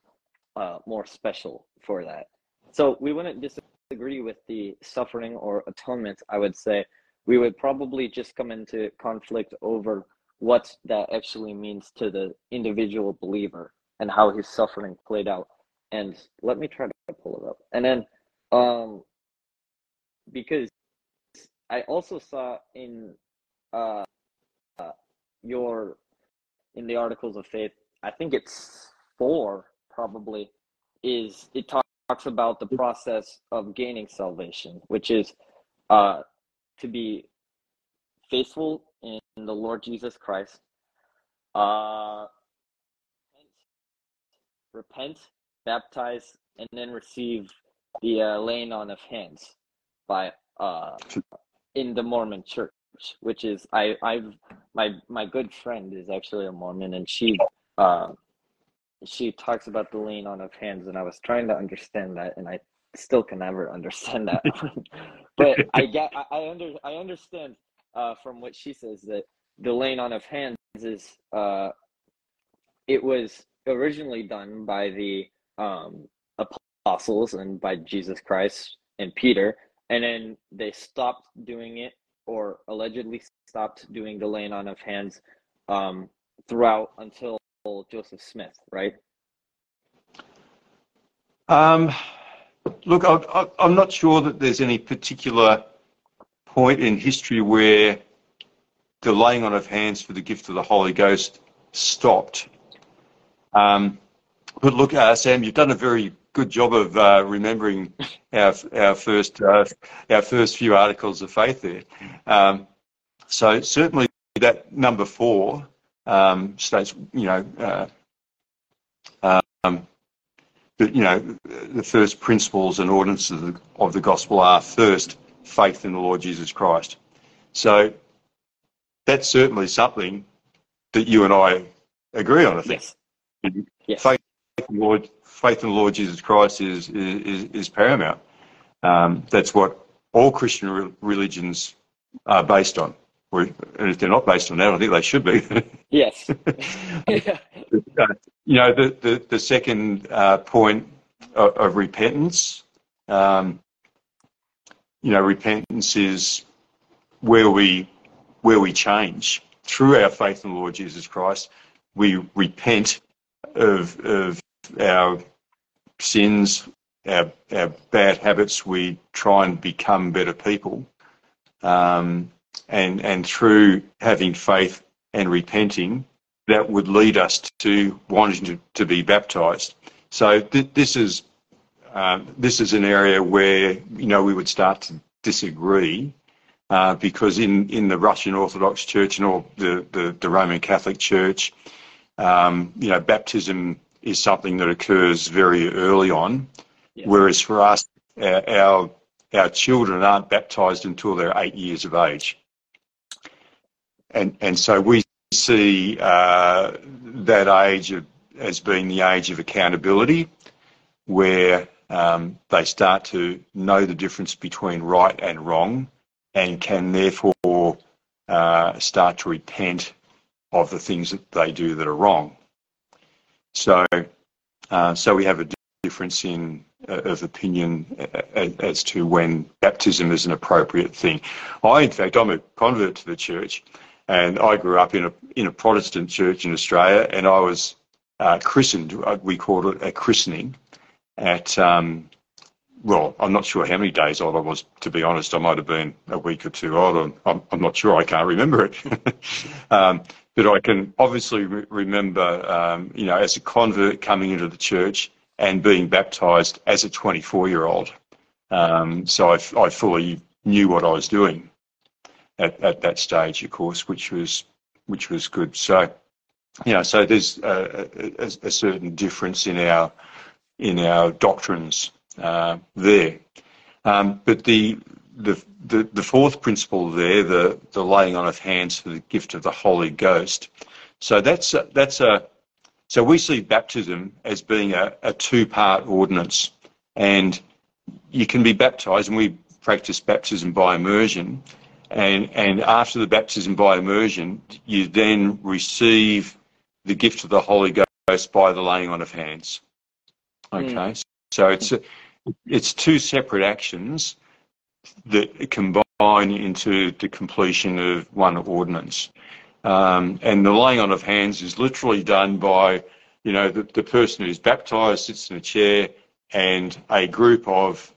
uh, more special for that. So we wouldn't disagree with the suffering or atonement. I would say we would probably just come into conflict over what that actually means to the individual believer and how his suffering played out. And let me try to pull it up. And then, um, because I also saw in uh, uh, your in the articles of faith, I think it's four probably, is it talks about the process of gaining salvation, which is uh, to be faithful in the Lord Jesus Christ. Uh, repent, baptize, and then receive the uh, laying on of hands by uh, in the Mormon Church, which is I I've my my good friend is actually a Mormon, and she uh, she talks about the laying on of hands, and I was trying to understand that, and I still can never understand that. (laughs) (laughs) but I get I, I under I understand uh, from what she says that the laying on of hands is uh, it was originally done by the um, apostles and by Jesus Christ and Peter, and then they stopped doing it or allegedly stopped doing the laying on of hands um, throughout until Joseph Smith, right?
Um, look, I, am not sure that there's any particular point in history where the laying on of hands for the gift of the Holy Ghost stopped. Um, but look, uh, Sam, you've done a very good job of uh, remembering our our first uh, our first few articles of faith there. Um, so certainly that number four um, states, you know, uh, um, that you know the first principles and ordinances of the, of the gospel are first faith in the Lord Jesus Christ. So that's certainly something that you and I agree on. I think
yes. yes.
faith in the Lord, faith in the Lord Jesus Christ is is, is paramount. Um, that's what all Christian re- religions are based on. And if they're not based on that, I think they should be. (laughs)
yes. (laughs)
you know, the, the, the second uh, point of, of repentance, um, you know, repentance is where we where we change through our faith in the Lord Jesus Christ we repent of, of our sins, our, our bad habits. We try and become better people. Um, and, and through having faith and repenting, that would lead us to wanting to, to be baptized. So th- this is um, this is an area where you know we would start to disagree uh, because in, in the Russian Orthodox Church and all the, the, the Roman Catholic Church, um, you know, baptism is something that occurs very early on, yes. whereas for us, our, our, our children aren't baptized until they're eight years of age, and and so we see uh, that age of, as being the age of accountability, where um, they start to know the difference between right and wrong and can therefore uh, start to repent of the things that they do that are wrong. So, uh, so we have a difference in uh, of opinion as, as to when baptism is an appropriate thing. I, in fact, I'm a convert to the church, and I grew up in a in a Protestant church in Australia, and I was uh, christened. Uh, we called it a christening at um, well, I'm not sure how many days old I was, to be honest. I might have been a week or two old. I'm, I'm not sure. I can't remember it. (laughs) um, but I can obviously re- remember, um, you know, as a convert coming into the church and being baptized as a 24 year old. Um, so I, I fully knew what I was doing at, at that stage, of course, which was which was good. So, you know, so there's a, a, a certain difference in our in our doctrines uh, there. Um, but the, the, the, the, fourth principle there, the, the laying on of hands for the gift of the Holy Ghost. So that's a, that's a so we see baptism as being a, a two-part ordinance, and you can be baptized, and we practice baptism by immersion, and and after the baptism by immersion, you then receive the gift of the Holy Ghost by the laying on of hands. Okay, mm. so it's it's two separate actions that combine into the completion of one ordinance. Um, and the laying on of hands is literally done by, you know, the, the person who's baptized sits in a chair and a group of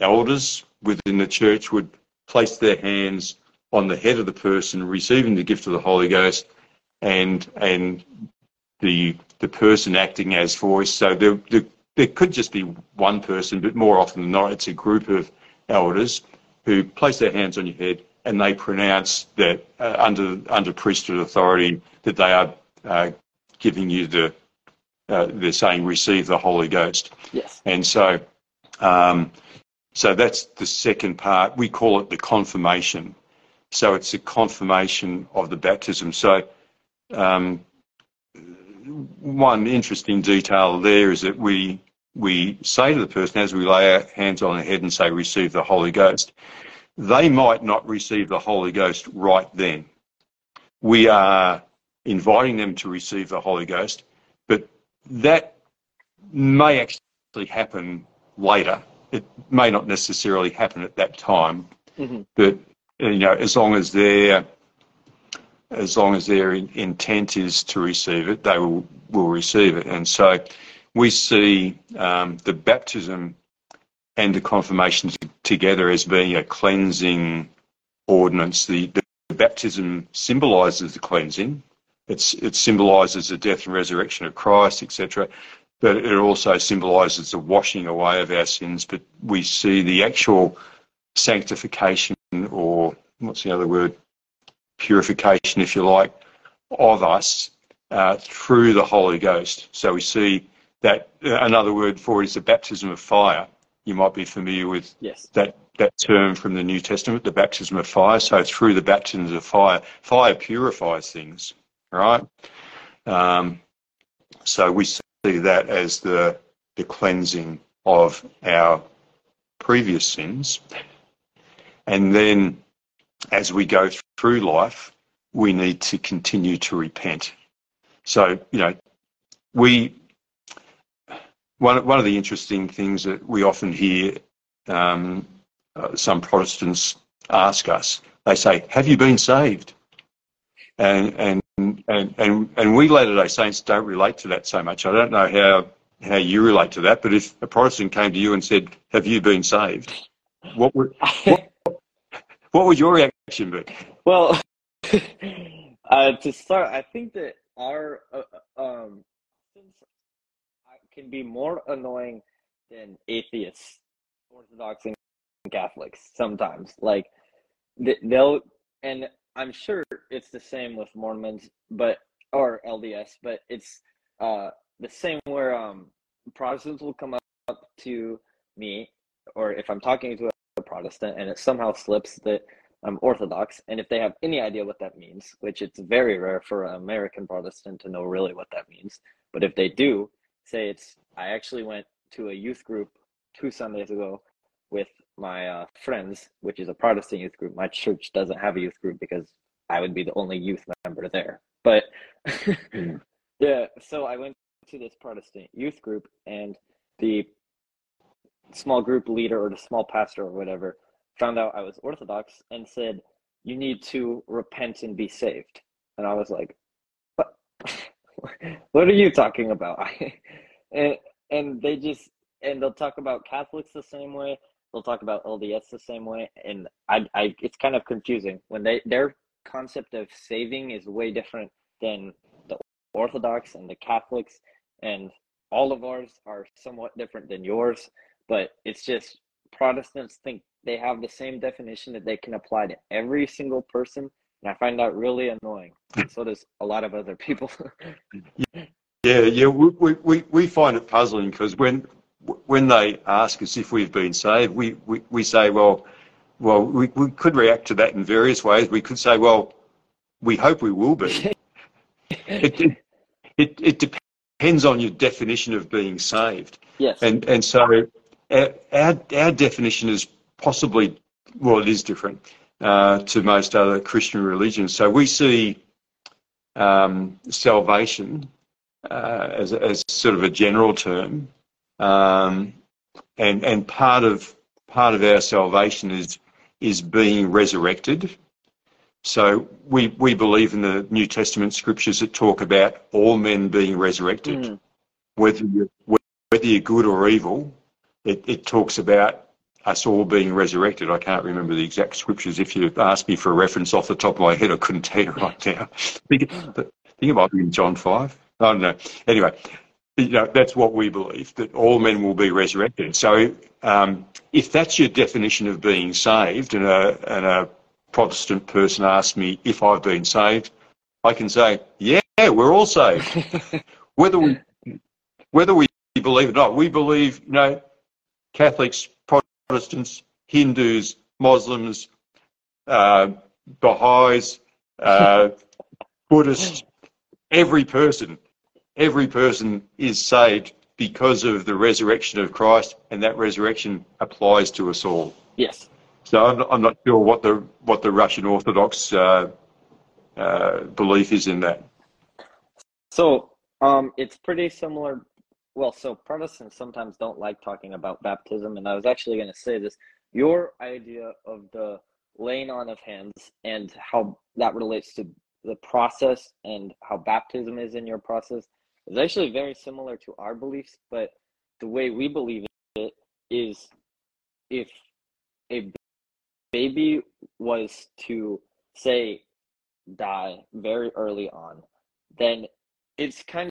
elders within the church would place their hands on the head of the person receiving the gift of the Holy Ghost and and the the person acting as voice. So the, the there could just be one person, but more often than not, it's a group of elders who place their hands on your head and they pronounce that uh, under under priesthood authority that they are uh, giving you the uh, they're saying receive the Holy Ghost.
Yes.
And so um, so that's the second part. We call it the confirmation. So it's a confirmation of the baptism. So um, one interesting detail there is that we we say to the person as we lay our hands on their head and say, receive the Holy Ghost, they might not receive the Holy Ghost right then. We are inviting them to receive the Holy Ghost, but that may actually happen later. It may not necessarily happen at that time, mm-hmm. but you know, as long as their as long as their intent is to receive it, they will will receive it. And so, we see um, the baptism and the confirmation together as being a cleansing ordinance. The, the baptism symbolises the cleansing. It's, it symbolises the death and resurrection of Christ, etc. But it also symbolises the washing away of our sins. But we see the actual sanctification, or what's the other word? Purification, if you like, of us uh, through the Holy Ghost. So we see that uh, another word for it is the baptism of fire. You might be familiar with
yes.
that that term from the New Testament, the baptism of fire. So through the baptism of fire, fire purifies things, right? Um, so we see that as the the cleansing of our previous sins, and then as we go through life, we need to continue to repent. So you know, we one, one of the interesting things that we often hear um, uh, some Protestants ask us, they say, Have you been saved? And, and and and and we Latter Day Saints don't relate to that so much. I don't know how how you relate to that, but if a Protestant came to you and said, "Have you been saved?" What would what, (laughs) what would your reaction be?
Well, (laughs) uh, to start, I think that our uh, uh um can be more annoying than atheists, Orthodox, and Catholics sometimes. Like they'll, and I'm sure it's the same with Mormons, but or LDS, but it's uh the same where um Protestants will come up to me, or if I'm talking to a Protestant and it somehow slips that I'm Orthodox, and if they have any idea what that means, which it's very rare for an American Protestant to know really what that means, but if they do, say it's I actually went to a youth group two Sundays ago with my uh, friends, which is a Protestant youth group. My church doesn't have a youth group because I would be the only youth member there. But mm. (laughs) yeah, so I went to this Protestant youth group, and the small group leader or the small pastor or whatever found out I was Orthodox and said, "You need to repent and be saved." And I was like, "What? (laughs) what are you talking about?" (laughs) and and they just and they'll talk about Catholics the same way. They'll talk about LDS the same way, and I, I, it's kind of confusing when they their concept of saving is way different than the Orthodox and the Catholics, and all of ours are somewhat different than yours. But it's just Protestants think they have the same definition that they can apply to every single person, and I find that really annoying. And so does a lot of other people. (laughs)
Yeah, yeah, we, we, we find it puzzling because when when they ask us if we've been saved, we, we, we say, well, well, we, we could react to that in various ways. We could say, well, we hope we will be. (laughs) it, it, it, it depends on your definition of being saved.
Yes.
And and so our, our, our definition is possibly, well, it is different uh, to most other Christian religions. So we see um, salvation uh, as, as sort of a general term. Um, and and part of part of our salvation is is being resurrected. So we we believe in the New Testament scriptures that talk about all men being resurrected, mm. whether you whether you're good or evil. It, it talks about us all being resurrected. I can't remember the exact scriptures. If you asked me for a reference off the top of my head, I couldn't tell you right now. (laughs) think, think it might be in John 5. I don't know. Anyway, you know, that's what we believe, that all men will be resurrected. So um, if that's your definition of being saved and a, and a Protestant person asks me if I've been saved, I can say, yeah, we're all saved. (laughs) whether we whether we believe it or not, we believe, you know, Catholics, Protestants, Hindus, Muslims, uh, Baha'is, uh, (laughs) Buddhists, every person every person is saved because of the resurrection of Christ, and that resurrection applies to us all.
Yes.
So I'm not, I'm not sure what the what the Russian Orthodox uh, uh, belief is in that.
So um, it's pretty similar. Well, so Protestants sometimes don't like talking about baptism, and I was actually going to say this. Your idea of the laying on of hands and how that relates to the process and how baptism is in your process is actually very similar to our beliefs, but the way we believe it is if a baby was to say die very early on, then it's kind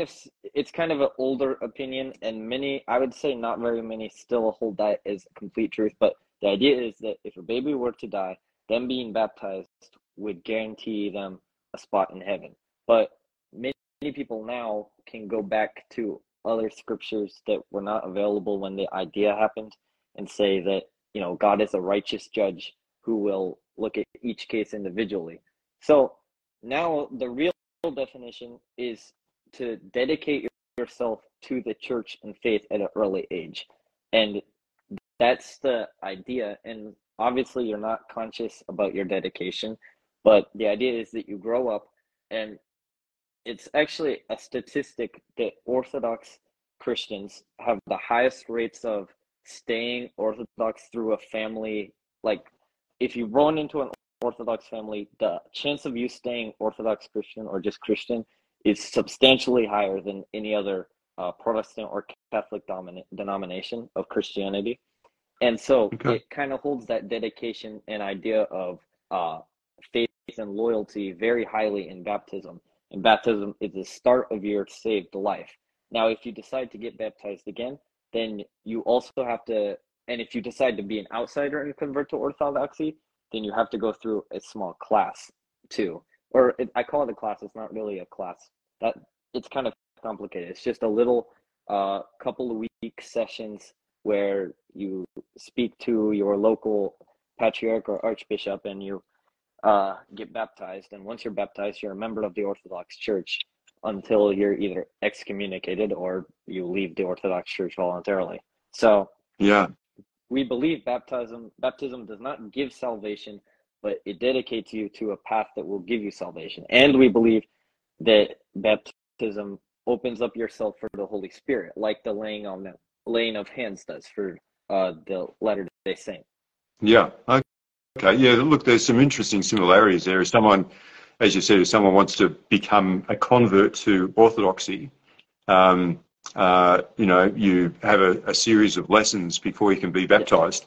of it's kind of an older opinion and many I would say not very many still hold that as complete truth, but the idea is that if a baby were to die, them being baptized would guarantee them a spot in heaven. But many people now can go back to other scriptures that were not available when the idea happened and say that you know God is a righteous judge who will look at each case individually. So now the real definition is to dedicate yourself to the church and faith at an early age. And that's the idea. And obviously, you're not conscious about your dedication, but the idea is that you grow up and it's actually a statistic that Orthodox Christians have the highest rates of staying Orthodox through a family. Like, if you run into an Orthodox family, the chance of you staying Orthodox Christian or just Christian is substantially higher than any other uh, Protestant or Catholic dominant denomination of Christianity. And so
Okay.
it kind of holds that dedication and idea of uh, faith and loyalty very highly in baptism. And baptism is the start of your saved life. Now, if you decide to get baptized again, then you also have to, and if you decide to be an outsider and convert to Orthodoxy, then you have to go through a small class too. Or it, I call it a class. It's not really a class. That it's kind of complicated. It's just a little uh, couple of week sessions where you speak to your local patriarch or archbishop and you uh, get baptized. And once you're baptized, you're a member of the Orthodox Church until you're either excommunicated or you leave the Orthodox Church voluntarily. So
Yeah.
we believe baptism baptism does not give salvation, but it dedicates you to a path that will give you salvation. And we believe that baptism opens up yourself for the Holy Spirit, like the laying on the laying of hands does for uh, the Latter Day Saint.
Yeah. Okay. Yeah. Look, there's some interesting similarities there. If someone, as you said, if someone wants to become a convert to Orthodoxy, um, uh, you know, you have a, a series of lessons before you can be baptized.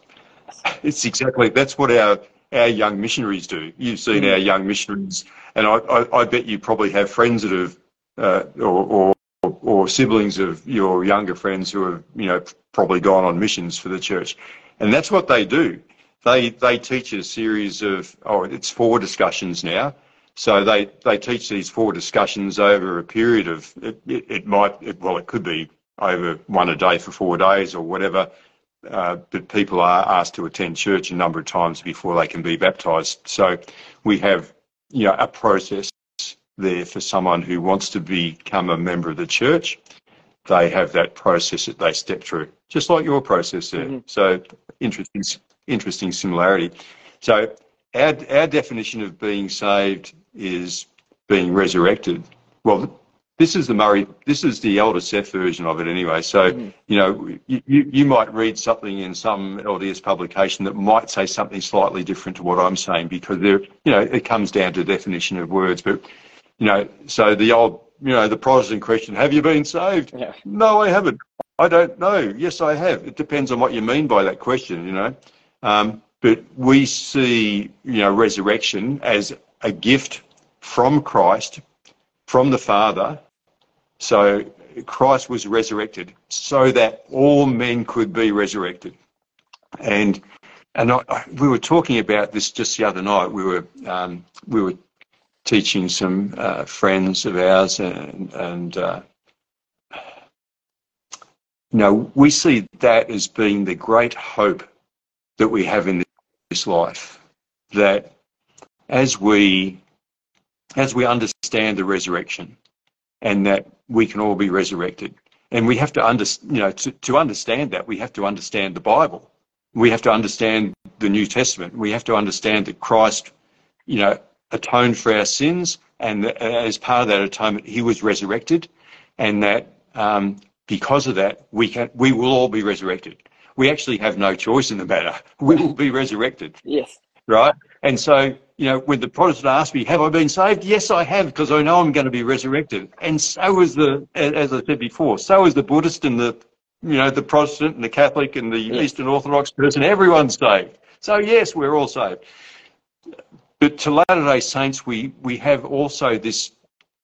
It's exactly that's what our our young missionaries do. You've seen
Mhm.
our young missionaries, and I, I, I bet you probably have friends that have, uh, or, or or siblings of your younger friends who have, you know, probably gone on missions for the church, and that's what they do. They they teach a series of oh, it's four discussions now. So they, they teach these four discussions over a period of it, it, it might it, well it could be over one a day for four days or whatever, uh, but people are asked to attend church a number of times before they can be baptised. So we have you know a process there for someone who wants to become a member of the church. They have that process that they step through, just like your process there.
Mhm.
So interesting interesting similarity. So our, our definition of being saved is being resurrected. Well, this is the Murray, this is the Elder Ceff version of it anyway. So,
Mhm.
you know, you, you you might read something in some LDS publication that might say something slightly different to what I'm saying because there, you know, it comes down to definition of words. But, you know, so the old, you know, the Protestant question, have you been saved?
Yeah.
No, I haven't. I don't know. Yes, I have. It depends on what you mean by that question, you know. Um, but we see, you know, resurrection as a gift from Christ, from the Father. So Christ was resurrected so that all men could be resurrected. And and I, we were talking about this just the other night. We were um, we were teaching some uh, friends of ours, and and uh, you know we see that as being the great hope that we have in this life. That as we as we understand the resurrection, and that we can all be resurrected, and we have to under, you know to, to understand that we have to understand the Bible. We have to understand the New Testament. We have to understand that Christ, you know, atoned for our sins, and that as part of that atonement, He was resurrected, and that um, because of that, we can we will all be resurrected. We actually have no choice in the matter. We will be resurrected
Yes.
right? And so, you know, when the Protestant asked me, "Have I been saved?" Yes, I have, because I know I'm going to be resurrected. And so is the, as I said before, so is the Buddhist and the, you know, the Protestant and the Catholic and the
Yes.
Eastern Orthodox person. Everyone's saved. So yes, we're all saved. But to Latter-day Saints, we we have also this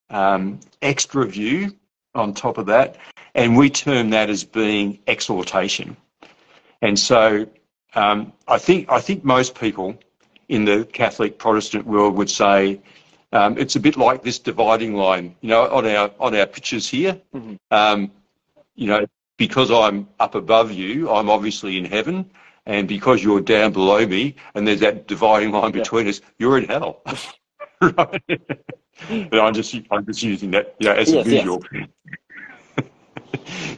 um, extra view on top of that, and we term that as being exaltation. And so, um, I think I think most people in the Catholic Protestant world would say um, it's a bit like this dividing line, you know, on our on our pictures here.
Mhm.
Um, you know, because I'm up above you, I'm obviously in heaven, and because you're down below me, and there's that dividing line
Yeah.
between us, you're in hell. (laughs) right? (laughs) But I'm just I'm just using that, you know, as a
Yes, yes.
visual.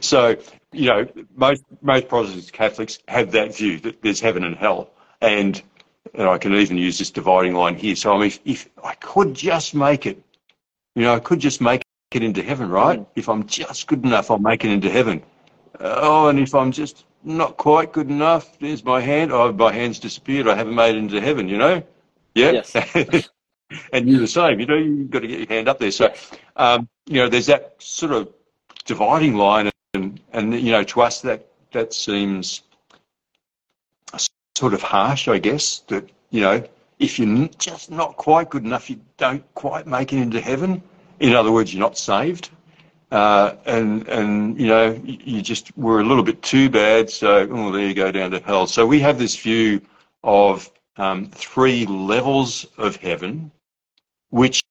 (laughs) so, you know, most most Protestant Catholics have that view that there's heaven and hell, and and I can even use this dividing line here. So I mean, if, if I could just make it, you know, I could just make it into heaven, right?
Mm.
If I'm just good enough, I'll make it into heaven. Oh, and if I'm just not quite good enough, there's my hand. Oh, my hand's disappeared. I haven't made it into heaven, you know. Yeah.
Yes. (laughs)
and you're the same. You know, you've got to get your hand up there. So, um, you know, there's that sort of dividing line, and you know, to us that that seems sort of harsh, I guess. That you know, if you're just not quite good enough, you don't quite make it into heaven. In other words, you're not saved. Uh, and and you know you just were a little bit too bad, so oh there you go down to hell. So we have this view of um, three levels of heaven, which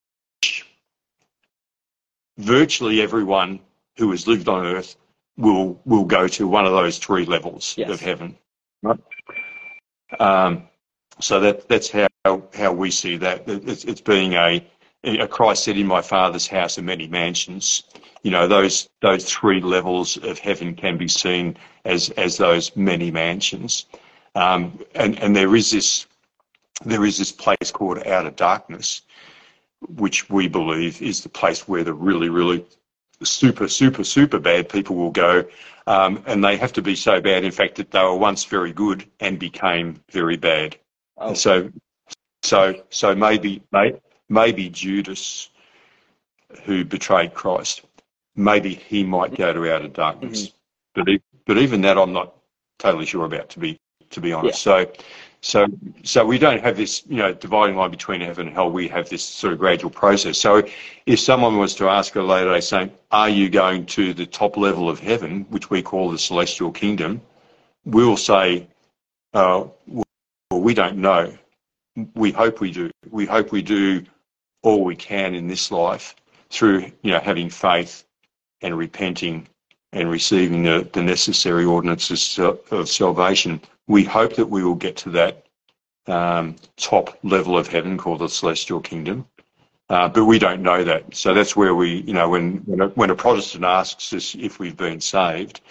virtually everyone who has lived on earth will will go to one of those three levels
Yes.
of heaven. Right. Um, so that that's how how we see that. It's, it's being a, a Christ said, "In my Father's house are many mansions." You know, those those three levels of heaven can be seen as as those many mansions, um, and and there is this there is this place called outer darkness, which we believe is the place where the really really super super super bad people will go, um, and they have to be so bad, in fact, that they were once very good and became very bad.
Oh,
So, so, so maybe, maybe Judas, who betrayed Christ, maybe he might go to outer darkness. But, e- but even that, I'm not totally sure about. To be, to be honest. So, so, so we don't have this, you know, dividing line between heaven and hell. We have this sort of gradual process. So, if someone was to ask a Latter-day Saint, "Are you going to the top level of heaven, which we call the celestial kingdom?" We'll say, uh, well, we don't know. We hope we do. We hope we do all we can in this life through, you know, having faith and repenting and receiving the, the necessary ordinances of salvation. We hope that we will get to that um, top level of heaven called the celestial kingdom. Uh, but we don't know that. So that's where we, you know, when, when, a, when a Protestant asks us if we've been saved,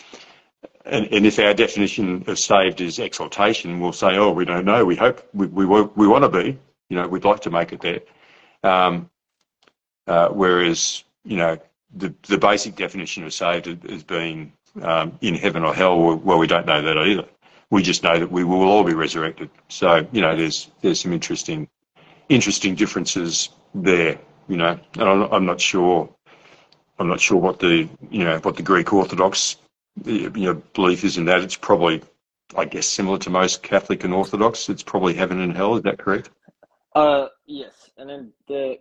and, and if our definition of saved is exaltation, we'll say, oh, we don't know. We hope we, we, we want to be. You know, we'd like to make it there. Um, uh, whereas, you know, the, the basic definition of saved is- being um, in heaven or hell. Well, we don't know that either. We just know that we will all be resurrected. So, you know, there's there's some interesting interesting differences there. You know, and I'm, I'm not sure. I'm not sure what the you know what the Greek Orthodox you know, belief is in that. It's probably, I guess, similar to most Catholic and Orthodox. It's probably heaven and hell. Is that correct?
Uh, yes, and then the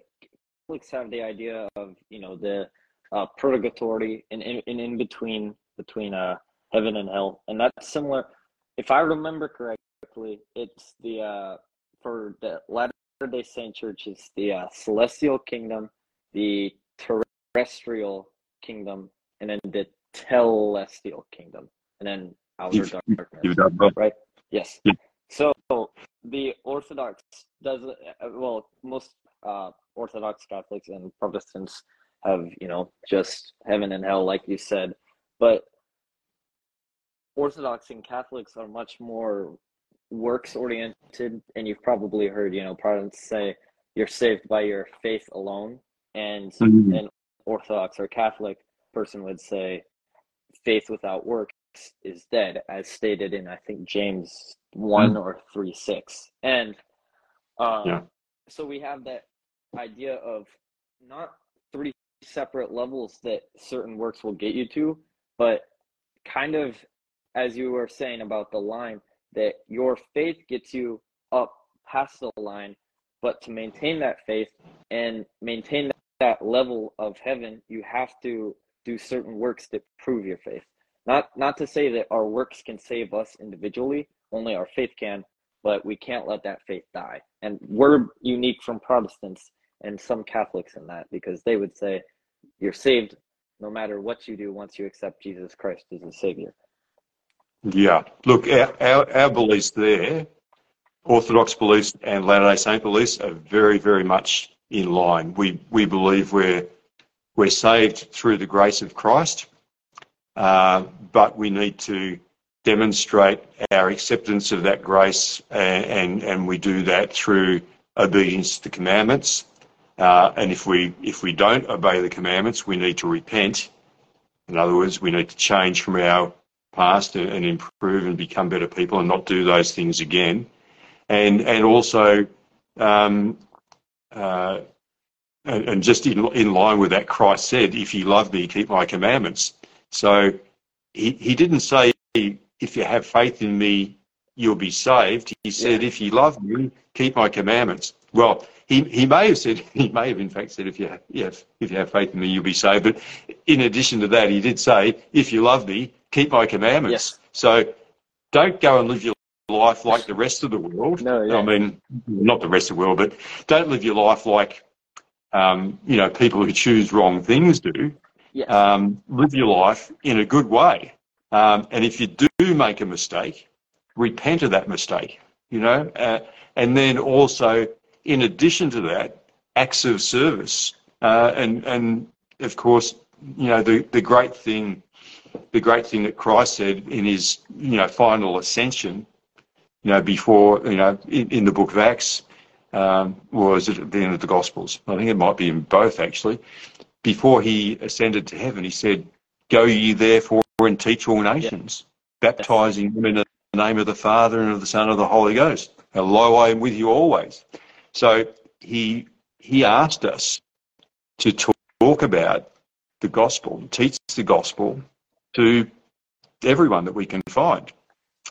Catholics have the idea of you know the uh, purgatory and in, in in between between uh heaven and hell, and that's similar. If I remember correctly, it's the uh for the Latter Day Saint Church, it's the uh, celestial kingdom, the terrestrial kingdom, and then the telestial kingdom, and then outer darkness.
You've done well.
right? Yes.
Yeah.
So the Orthodox does uh, well. Most uh, Orthodox Catholics and Protestants have you know just heaven and hell, like you said, but Orthodox and Catholics are much more works oriented, and you've probably heard you know Protestants say you're saved by your faith alone, and
Mhm.
an Orthodox or Catholic person would say faith without works is dead, as stated in I think James one or three six, and um,
Yeah.
so we have that idea of not three separate levels that certain works will get you to, but kind of as you were saying about the line that your faith gets you up past the line, but to maintain that faith and maintain that level of heaven, you have to do certain works that prove your faith. Not not to say that our works can save us individually, only our faith can, but we can't let that faith die. And we're unique from Protestants and some Catholics in that because they would say you're saved no matter what you do once you accept Jesus Christ as a savior.
Yeah. Look, our, our, our beliefs there, Orthodox beliefs and Latter Day Saint beliefs, are very, very much in line. We we believe we're we're saved through the grace of Christ, uh, but we need to demonstrate our acceptance of that grace, and and, and we do that through obedience to the commandments. Uh, and if we if we don't obey the commandments, we need to repent. In other words, we need to change from our past and, improve and become better people and not do those things again. And and also um, uh, and, and, just in, in line with that, Christ said, "If you love me, keep my commandments." So he, he didn't say, "If you have faith in me, you'll be saved." He said, yeah. "If you love me, keep my commandments." Well, he, he may have said (laughs) he may have in fact said if you have, if you have faith in me you'll be saved. But in addition to that, he did say if you love me, keep my commandments. Yes. So don't go and live your life like the rest of the world.
No, yeah. I
mean not the rest of the world, but don't live your life like um, you know people who choose wrong things do.
Yes.
Um, live your life in a good way, um, and if you do make a mistake, repent of that mistake. You know, uh, and then also in addition to that, acts of service. Uh, and, and of course, you know, the, the great thing, the great thing that Christ said in his, you know, final ascension, you know, before, you know, in, in the book of Acts, um, was at the end of the Gospels. I think it might be in both actually. Before he ascended to heaven, he said, Go ye therefore and teach all nations, baptizing them in the name of the Father and of the Son and of the Holy Ghost. And lo, I am with you always. So he he asked us to talk about the gospel, teach the gospel to everyone that we can find.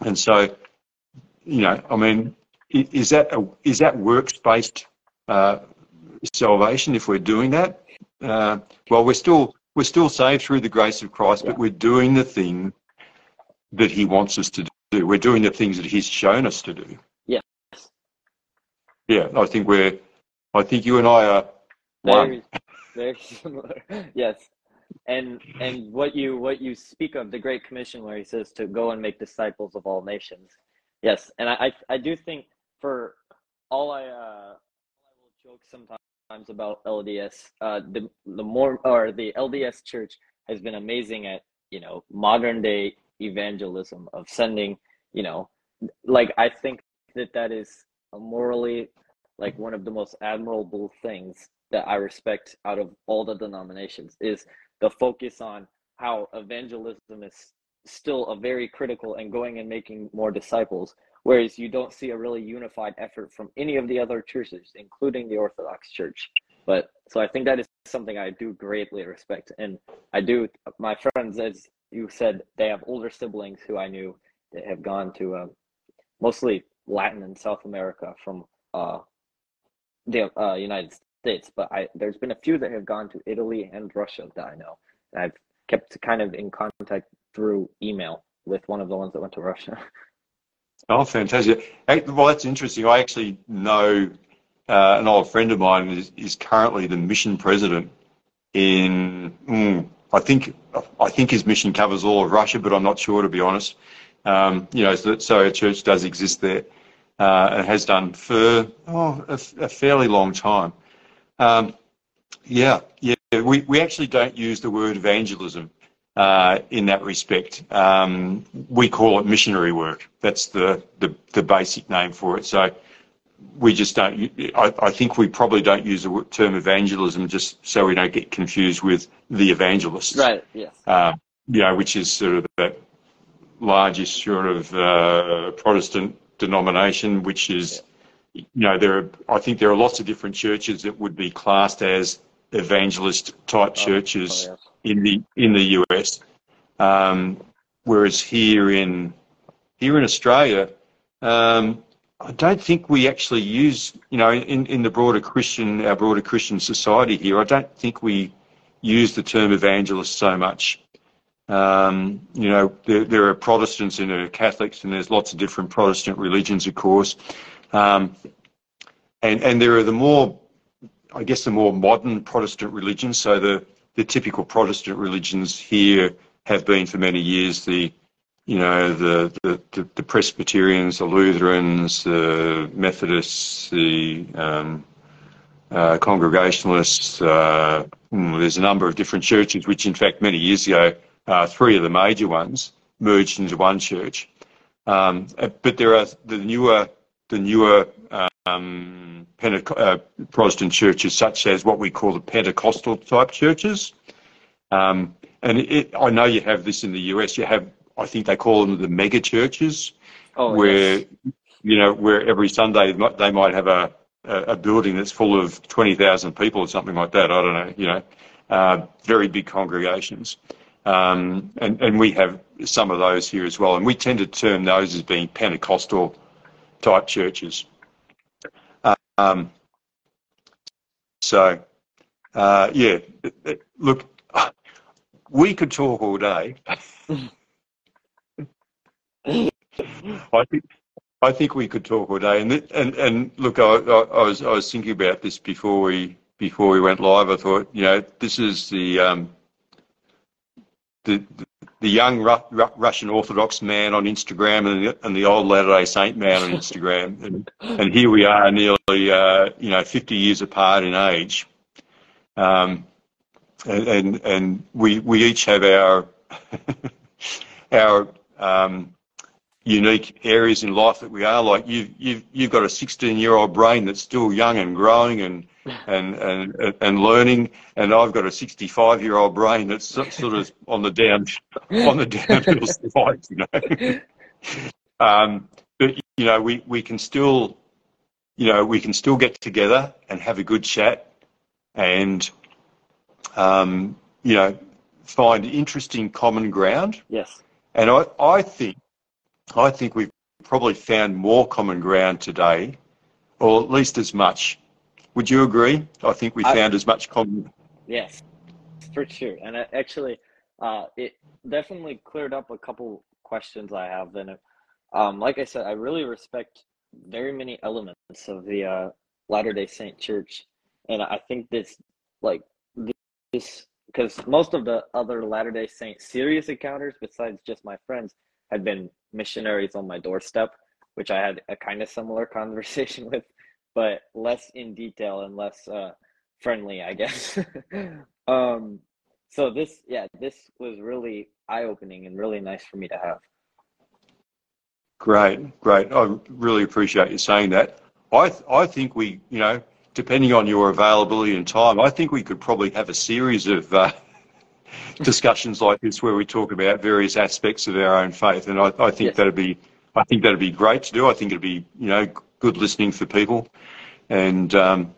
And so, you know, I mean, is that a, is that works based uh, salvation if we're doing that? Uh, well, we're still we're still saved through the grace of Christ, but we're doing the thing that He wants us to do. We're doing the things that He's shown us to do yeah, I think we're, I think you and I are
very, very similar. (laughs) yes, and and what you what you speak of the Great Commission, where he says to go and make disciples of all nations. Yes, and I I, I do think for all I uh, I will joke sometimes about LDS. Uh, the the more or the LDS Church has been amazing at you know modern day evangelism of sending you know like I think that that is morally like one of the most admirable things that I respect out of all the denominations is the focus on how evangelism is still a very critical and going and making more disciples whereas you don't see a really unified effort from any of the other churches including the orthodox church. But so i think that is something i do greatly respect and i do my friends as you said they have older siblings who i knew that have gone to uh, mostly Latin and South America from uh, the uh, United States, but I there's been a few that have gone to Italy and Russia that I know. And I've kept kind of in contact through email with one of the ones that went to Russia. (laughs)
Oh, fantastic! Well, that's interesting. I actually know uh, an old friend of mine is, is currently the mission president in. Mm, I think I think his mission covers all of Russia, but I'm not sure to be honest. Um, you know, so, so, a church does exist there uh, and has done for oh, a, a fairly long time. Um, yeah, yeah, we, we actually don't use the word evangelism uh, in that respect. Um, we call it missionary work. That's the, the, the, basic name for it. So we just don't, I, I think we probably don't use the term evangelism just so we don't get confused with the evangelists.
Right, yes.
Uh, you know, which is sort of that largest sort of uh, Protestant denomination, which is, you know, there are, I think there are lots of different churches that would be classed as evangelist type oh, churches oh, yes. in the in the US. Um, whereas here in here in Australia, um, I don't think we actually use, you know, in, in the broader Christian, our broader Christian society here, I don't think we use the term evangelist so much. Um, you know, there, there, are Protestants and there are Catholics, and there's lots of different Protestant religions, of course. Um, and, and there are the more, I guess, the more modern Protestant religions. So the, the typical Protestant religions here have been for many years the, you know, the, the, the Presbyterians, the Lutherans, the Methodists, the um, uh, Congregationalists. Uh, hmm, there's a number of different churches, which in fact many years ago uh, three of the major ones merged into one church. Um, uh, but there are the newer, the newer um, Pente- uh, Protestant churches, such as what we call the Pentecostal type churches. Um, and it, I know you have this in the US. You have, I think they call them the mega churches, oh, where yes. you know where every Sunday they might have a a, a building that's full of 20,000 people or something like that. I don't know, you know, uh, very big congregations. Um, and, and we have some of those here as well. And we tend to term those as being Pentecostal type churches. Um, so, uh, yeah, look, we could talk all day. (laughs) I think I think we could talk all day. And and and look, I, I, was I was thinking about this before we before we went live. I thought, you know, this is the um, the the young Ru- Ru- Russian Orthodox man on Instagram and the, and the old Latter Day Saint man on Instagram, (laughs) and and here we are, nearly uh, you know 50 years apart in age. Um, and, and and we we each have our (laughs) our um, unique areas in life that we are. Like you've you've you've got a 16 year old brain that's still young and growing and (laughs) and and and learning, and I've got a 65 year old brain that's sort of on the down (laughs) on the downhill (laughs) slide. You know, um, but you know we we can still you know we can still get together and have a good chat and um, you know find interesting common ground.
Yes.
And I, I think I think we've probably found more common ground today, or at least as much. Would you agree? I think we found I, as much common.
Yes, for sure. And actually, uh, it definitely cleared up a couple questions I have. And um, like I said, I really respect very many elements of the uh, Latter Day Saint Church, and I think this, like this, because most of the other Latter Day Saint serious encounters, besides just my friends, had been missionaries on my doorstep, which I had a kind of similar (laughs) conversation with, but less in detail and less uh, friendly, I guess. (laughs) um, so this, yeah, this was really eye opening and really nice for me to have.
Great, great. I really appreciate you saying that. I th- I think we, you know, depending on your availability and time, I think we could probably have a series of uh, discussions like this where we talk about various aspects of our own faith, and I, I think yes. that'd be I think that'd be great to do. I think it'd be you know good listening for people, and um,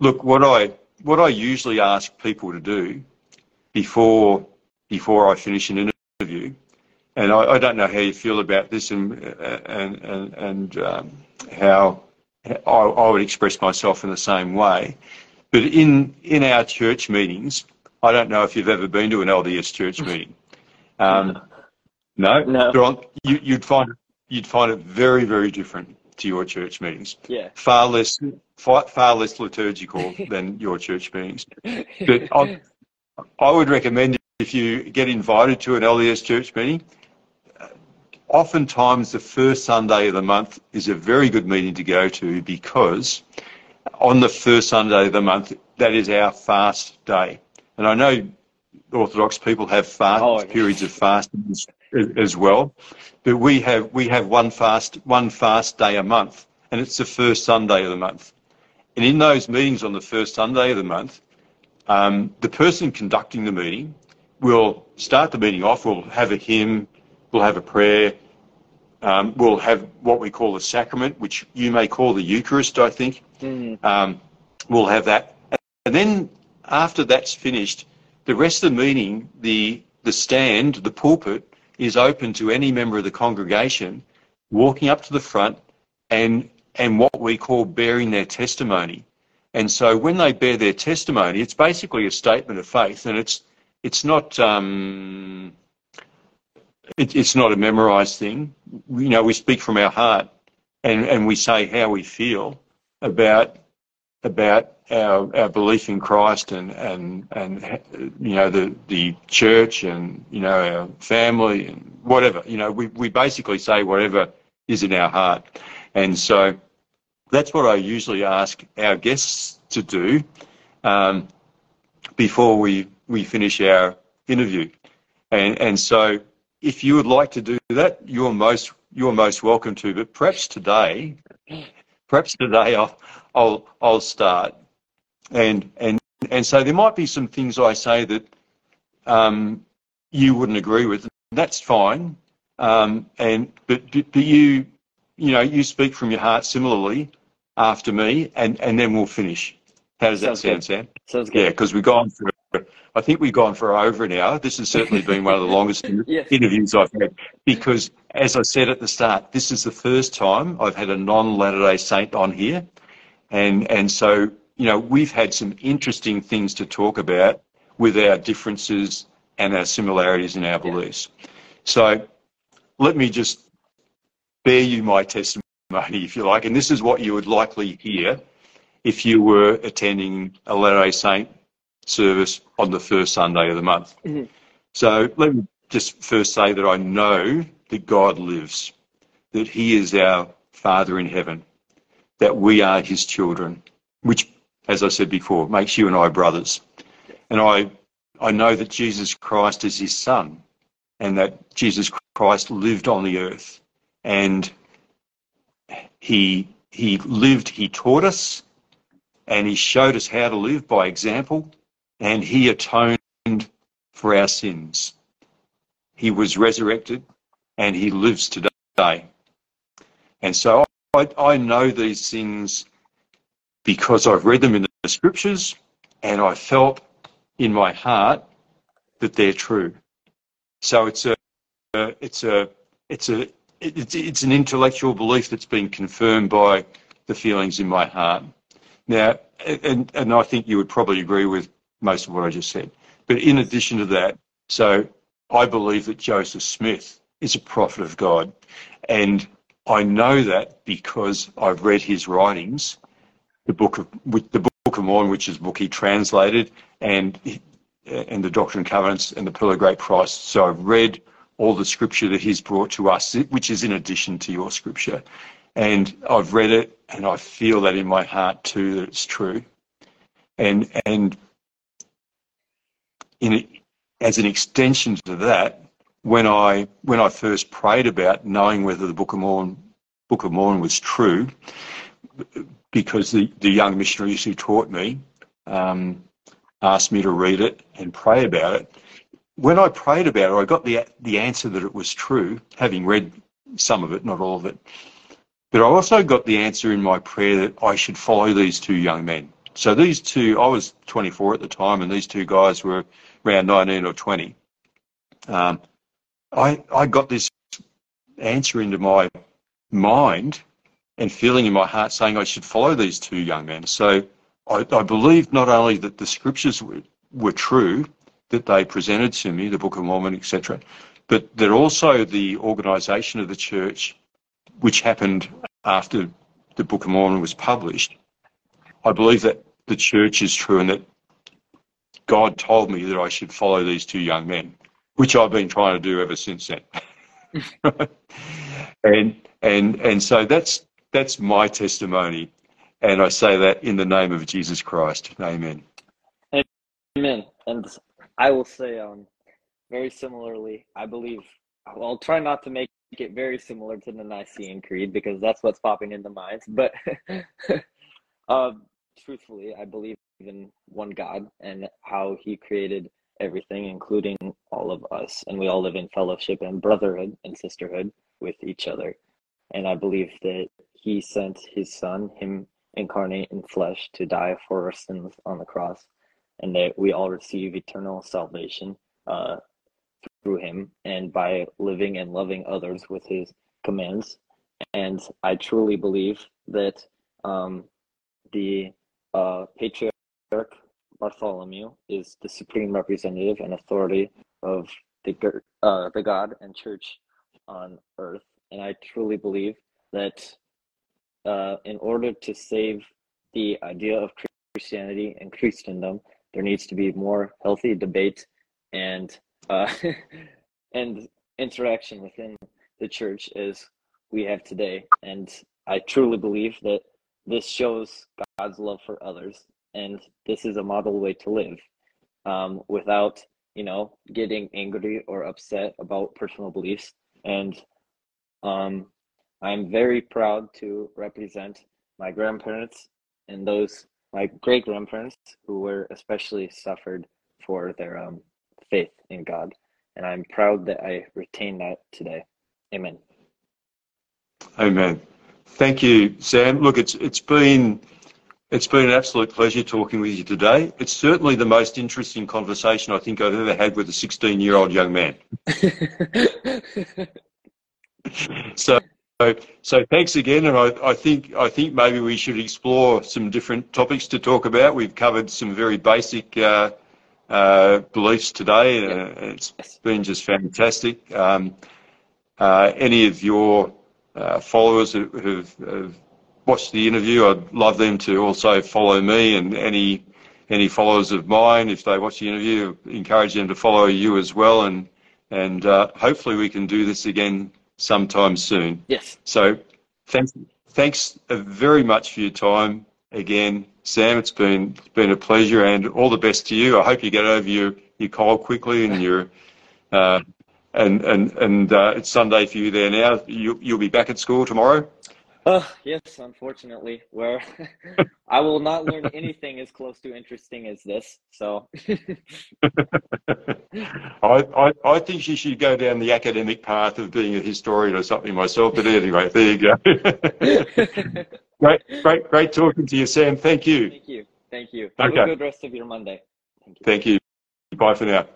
look what I what I usually ask people to do before before I finish an interview, and I, I don't know how you feel about this and and and, and um, how I, I would express myself in the same way, but in in our church meetings I don't know if you've ever been to an LDS church meeting. (laughs) Um, no,
no.
you, you'd find you'd find it very, very different to your church meetings.
Yeah.
Far less, far, far less liturgical (laughs) than your church meetings. But I, I would recommend if you get invited to an LDS church meeting, oftentimes the first Sunday of the month is a very good meeting to go to because on the first Sunday of the month, that is our fast day. And I know Orthodox people have fast oh, periods of fasting as, as, well, but we have we have one fast one fast day a month, and it's the first Sunday of the month. And in those meetings on the first Sunday of the month, um, the person conducting the meeting will start the meeting off. We'll have a hymn, we'll have a prayer, um, we'll have what we call a sacrament, which you may call the Eucharist, I think. Mm. Um, we'll have that, and then after that's finished, the rest of the meeting, the, the stand, the pulpit, is open to any member of the congregation walking up to the front and, and what we call bearing their testimony. And so when they bear their testimony, it's basically a statement of faith, and it's it's not um, it, it's not a memorized thing. You know, we speak from our heart, and, and we say how we feel about about our, our belief in Christ and, and, and, you know, the, the church and, you know, our family and whatever, you know, we, we basically say whatever is in our heart. And so that's what I usually ask our guests to do um, before we, we finish our interview. And, and so if you would like to do that, you're most, you're most welcome to. But perhaps today, perhaps today I'll, I'll, I'll start and and and so there might be some things I say that um, you wouldn't agree with. That's fine. Um, and but, but you you know you speak from your heart similarly. after me, and, and then we'll finish. How does
Sounds
that sound,
good.
Sam?
Sounds good.
Yeah, because we've gone for, I think we've gone for over an hour. This has certainly been one of the longest (laughs)
Yes.
interviews I've had because, as I said at the start, this is the first time I've had a non Latter day Saint on here. And, and so, you know, we've had some interesting things to talk about with our differences and our similarities in our beliefs. So let me just bear you my testimony, if you like. And this is what you would likely hear if you were attending a Latter day Saint service on the first Sunday of the month.
Mhm.
So let me just first say that I know that God lives, that He is our Father in heaven, that we are His children, which, as I said before, makes you and I brothers. And I, I know that Jesus Christ is His Son, and that Jesus Christ lived on the earth, and He He lived. He taught us, and He showed us how to live by example, and He atoned for our sins. He was resurrected and he lives today. And so I, I know these things because I've read them in the scriptures and I felt in my heart that they're true. So it's a, it's a, it's a, it's, it's an intellectual belief that's been confirmed by the feelings in my heart. Now, and, and I think you would probably agree with most of what I just said. But in addition to that, so I believe that Joseph Smith is a prophet of God. And I know that because I've read his writings, the book of the Book of Mormon, which is book he translated, and and the Doctrine and Covenants and the Pearl of Great Price. So I've read all the scripture that he's brought to us, which is in addition to your scripture. And I've read it and I feel that in my heart too that it's true. And and in as an extension to that, when I when I first prayed about knowing whether the Book of Mormon Book of Mormon was true, because the, the young missionaries who taught me um, asked me to read it and pray about it. When I prayed about it, I got the the answer that it was true, having read some of it, not all of it. But I also got the answer in my prayer that I should follow these two young men. So these two, I was 24 at the time, and these two guys were around 19 or 20. Um, I, I got this answer into my mind and feeling in my heart saying I should follow these two young men. So I, I believed not only that the scriptures were, were true, that they presented to me, the Book of Mormon, etc., but that also the organisation of the church, which happened after the Book of Mormon was published, I believe that the church is true and that God told me that I should follow these two young men, which I've been trying to do ever since then. (laughs) (laughs) and and and so that's that's my testimony, and I say that in the name of Jesus Christ. Amen.
Amen. And I will say, um, very similarly, I believe. I'll try not to make it very similar to the Nicene Creed because that's what's popping into minds. But (laughs) um, truthfully, I believe in one God and how He created everything, including all of us, and we all live in fellowship and brotherhood and sisterhood with each other. And I believe that He sent His Son, Him incarnate in flesh, to die for our sins on the cross, and that we all receive eternal salvation uh, through Him and by living and loving others with His commands. And I truly believe that um, the uh, patriarch Bartholomew is the supreme representative and authority of the uh, the God and Church on earth, and I truly believe that uh, in order to save the idea of Christianity and Christendom, there needs to be more healthy debate and uh, (laughs) and interaction within the church as we have today. And I truly believe that this shows God's love for others, and this is a model way to live um, without, you know, getting angry or upset about personal beliefs. And um, I'm very proud to represent my grandparents and those my great grandparents who were especially suffered for their um, faith in God, and I'm proud that I retain that today. Amen.
Amen. Thank you, Sam. Look, it's it's been it's been an absolute pleasure talking with you today. It's certainly the most interesting conversation I think I've ever had with a 16 year old young man. (laughs) so, so thanks again, and I, I, think I think maybe we should explore some different topics to talk about. We've covered some very basic uh, uh, beliefs today, and uh, it's been just fantastic. Um, uh, any of your uh, followers who have watched the interview, I'd love them to also follow me and any any followers of mine, if they watch the interview, encourage them to follow you as well, and and uh, hopefully we can do this again sometime soon.
Yes.
So thanks thanks very much for your time again, Sam. It's been it's been a pleasure, and all the best to you. I hope you get over your your cold quickly and (laughs) your. Uh, and and and uh, it's Sunday for you there now. You you'll be back at school tomorrow.
Uh, yes, unfortunately, where (laughs) I will not learn anything as close to interesting as this. So, (laughs)
I, I, I think you should go down the academic path of being a historian or something myself. But anyway, there you go. (laughs) great, great, great talking to you, Sam. Thank you.
Thank you. Thank you. Have okay. a good rest of your Monday.
Thank you. Thank you. Bye for now.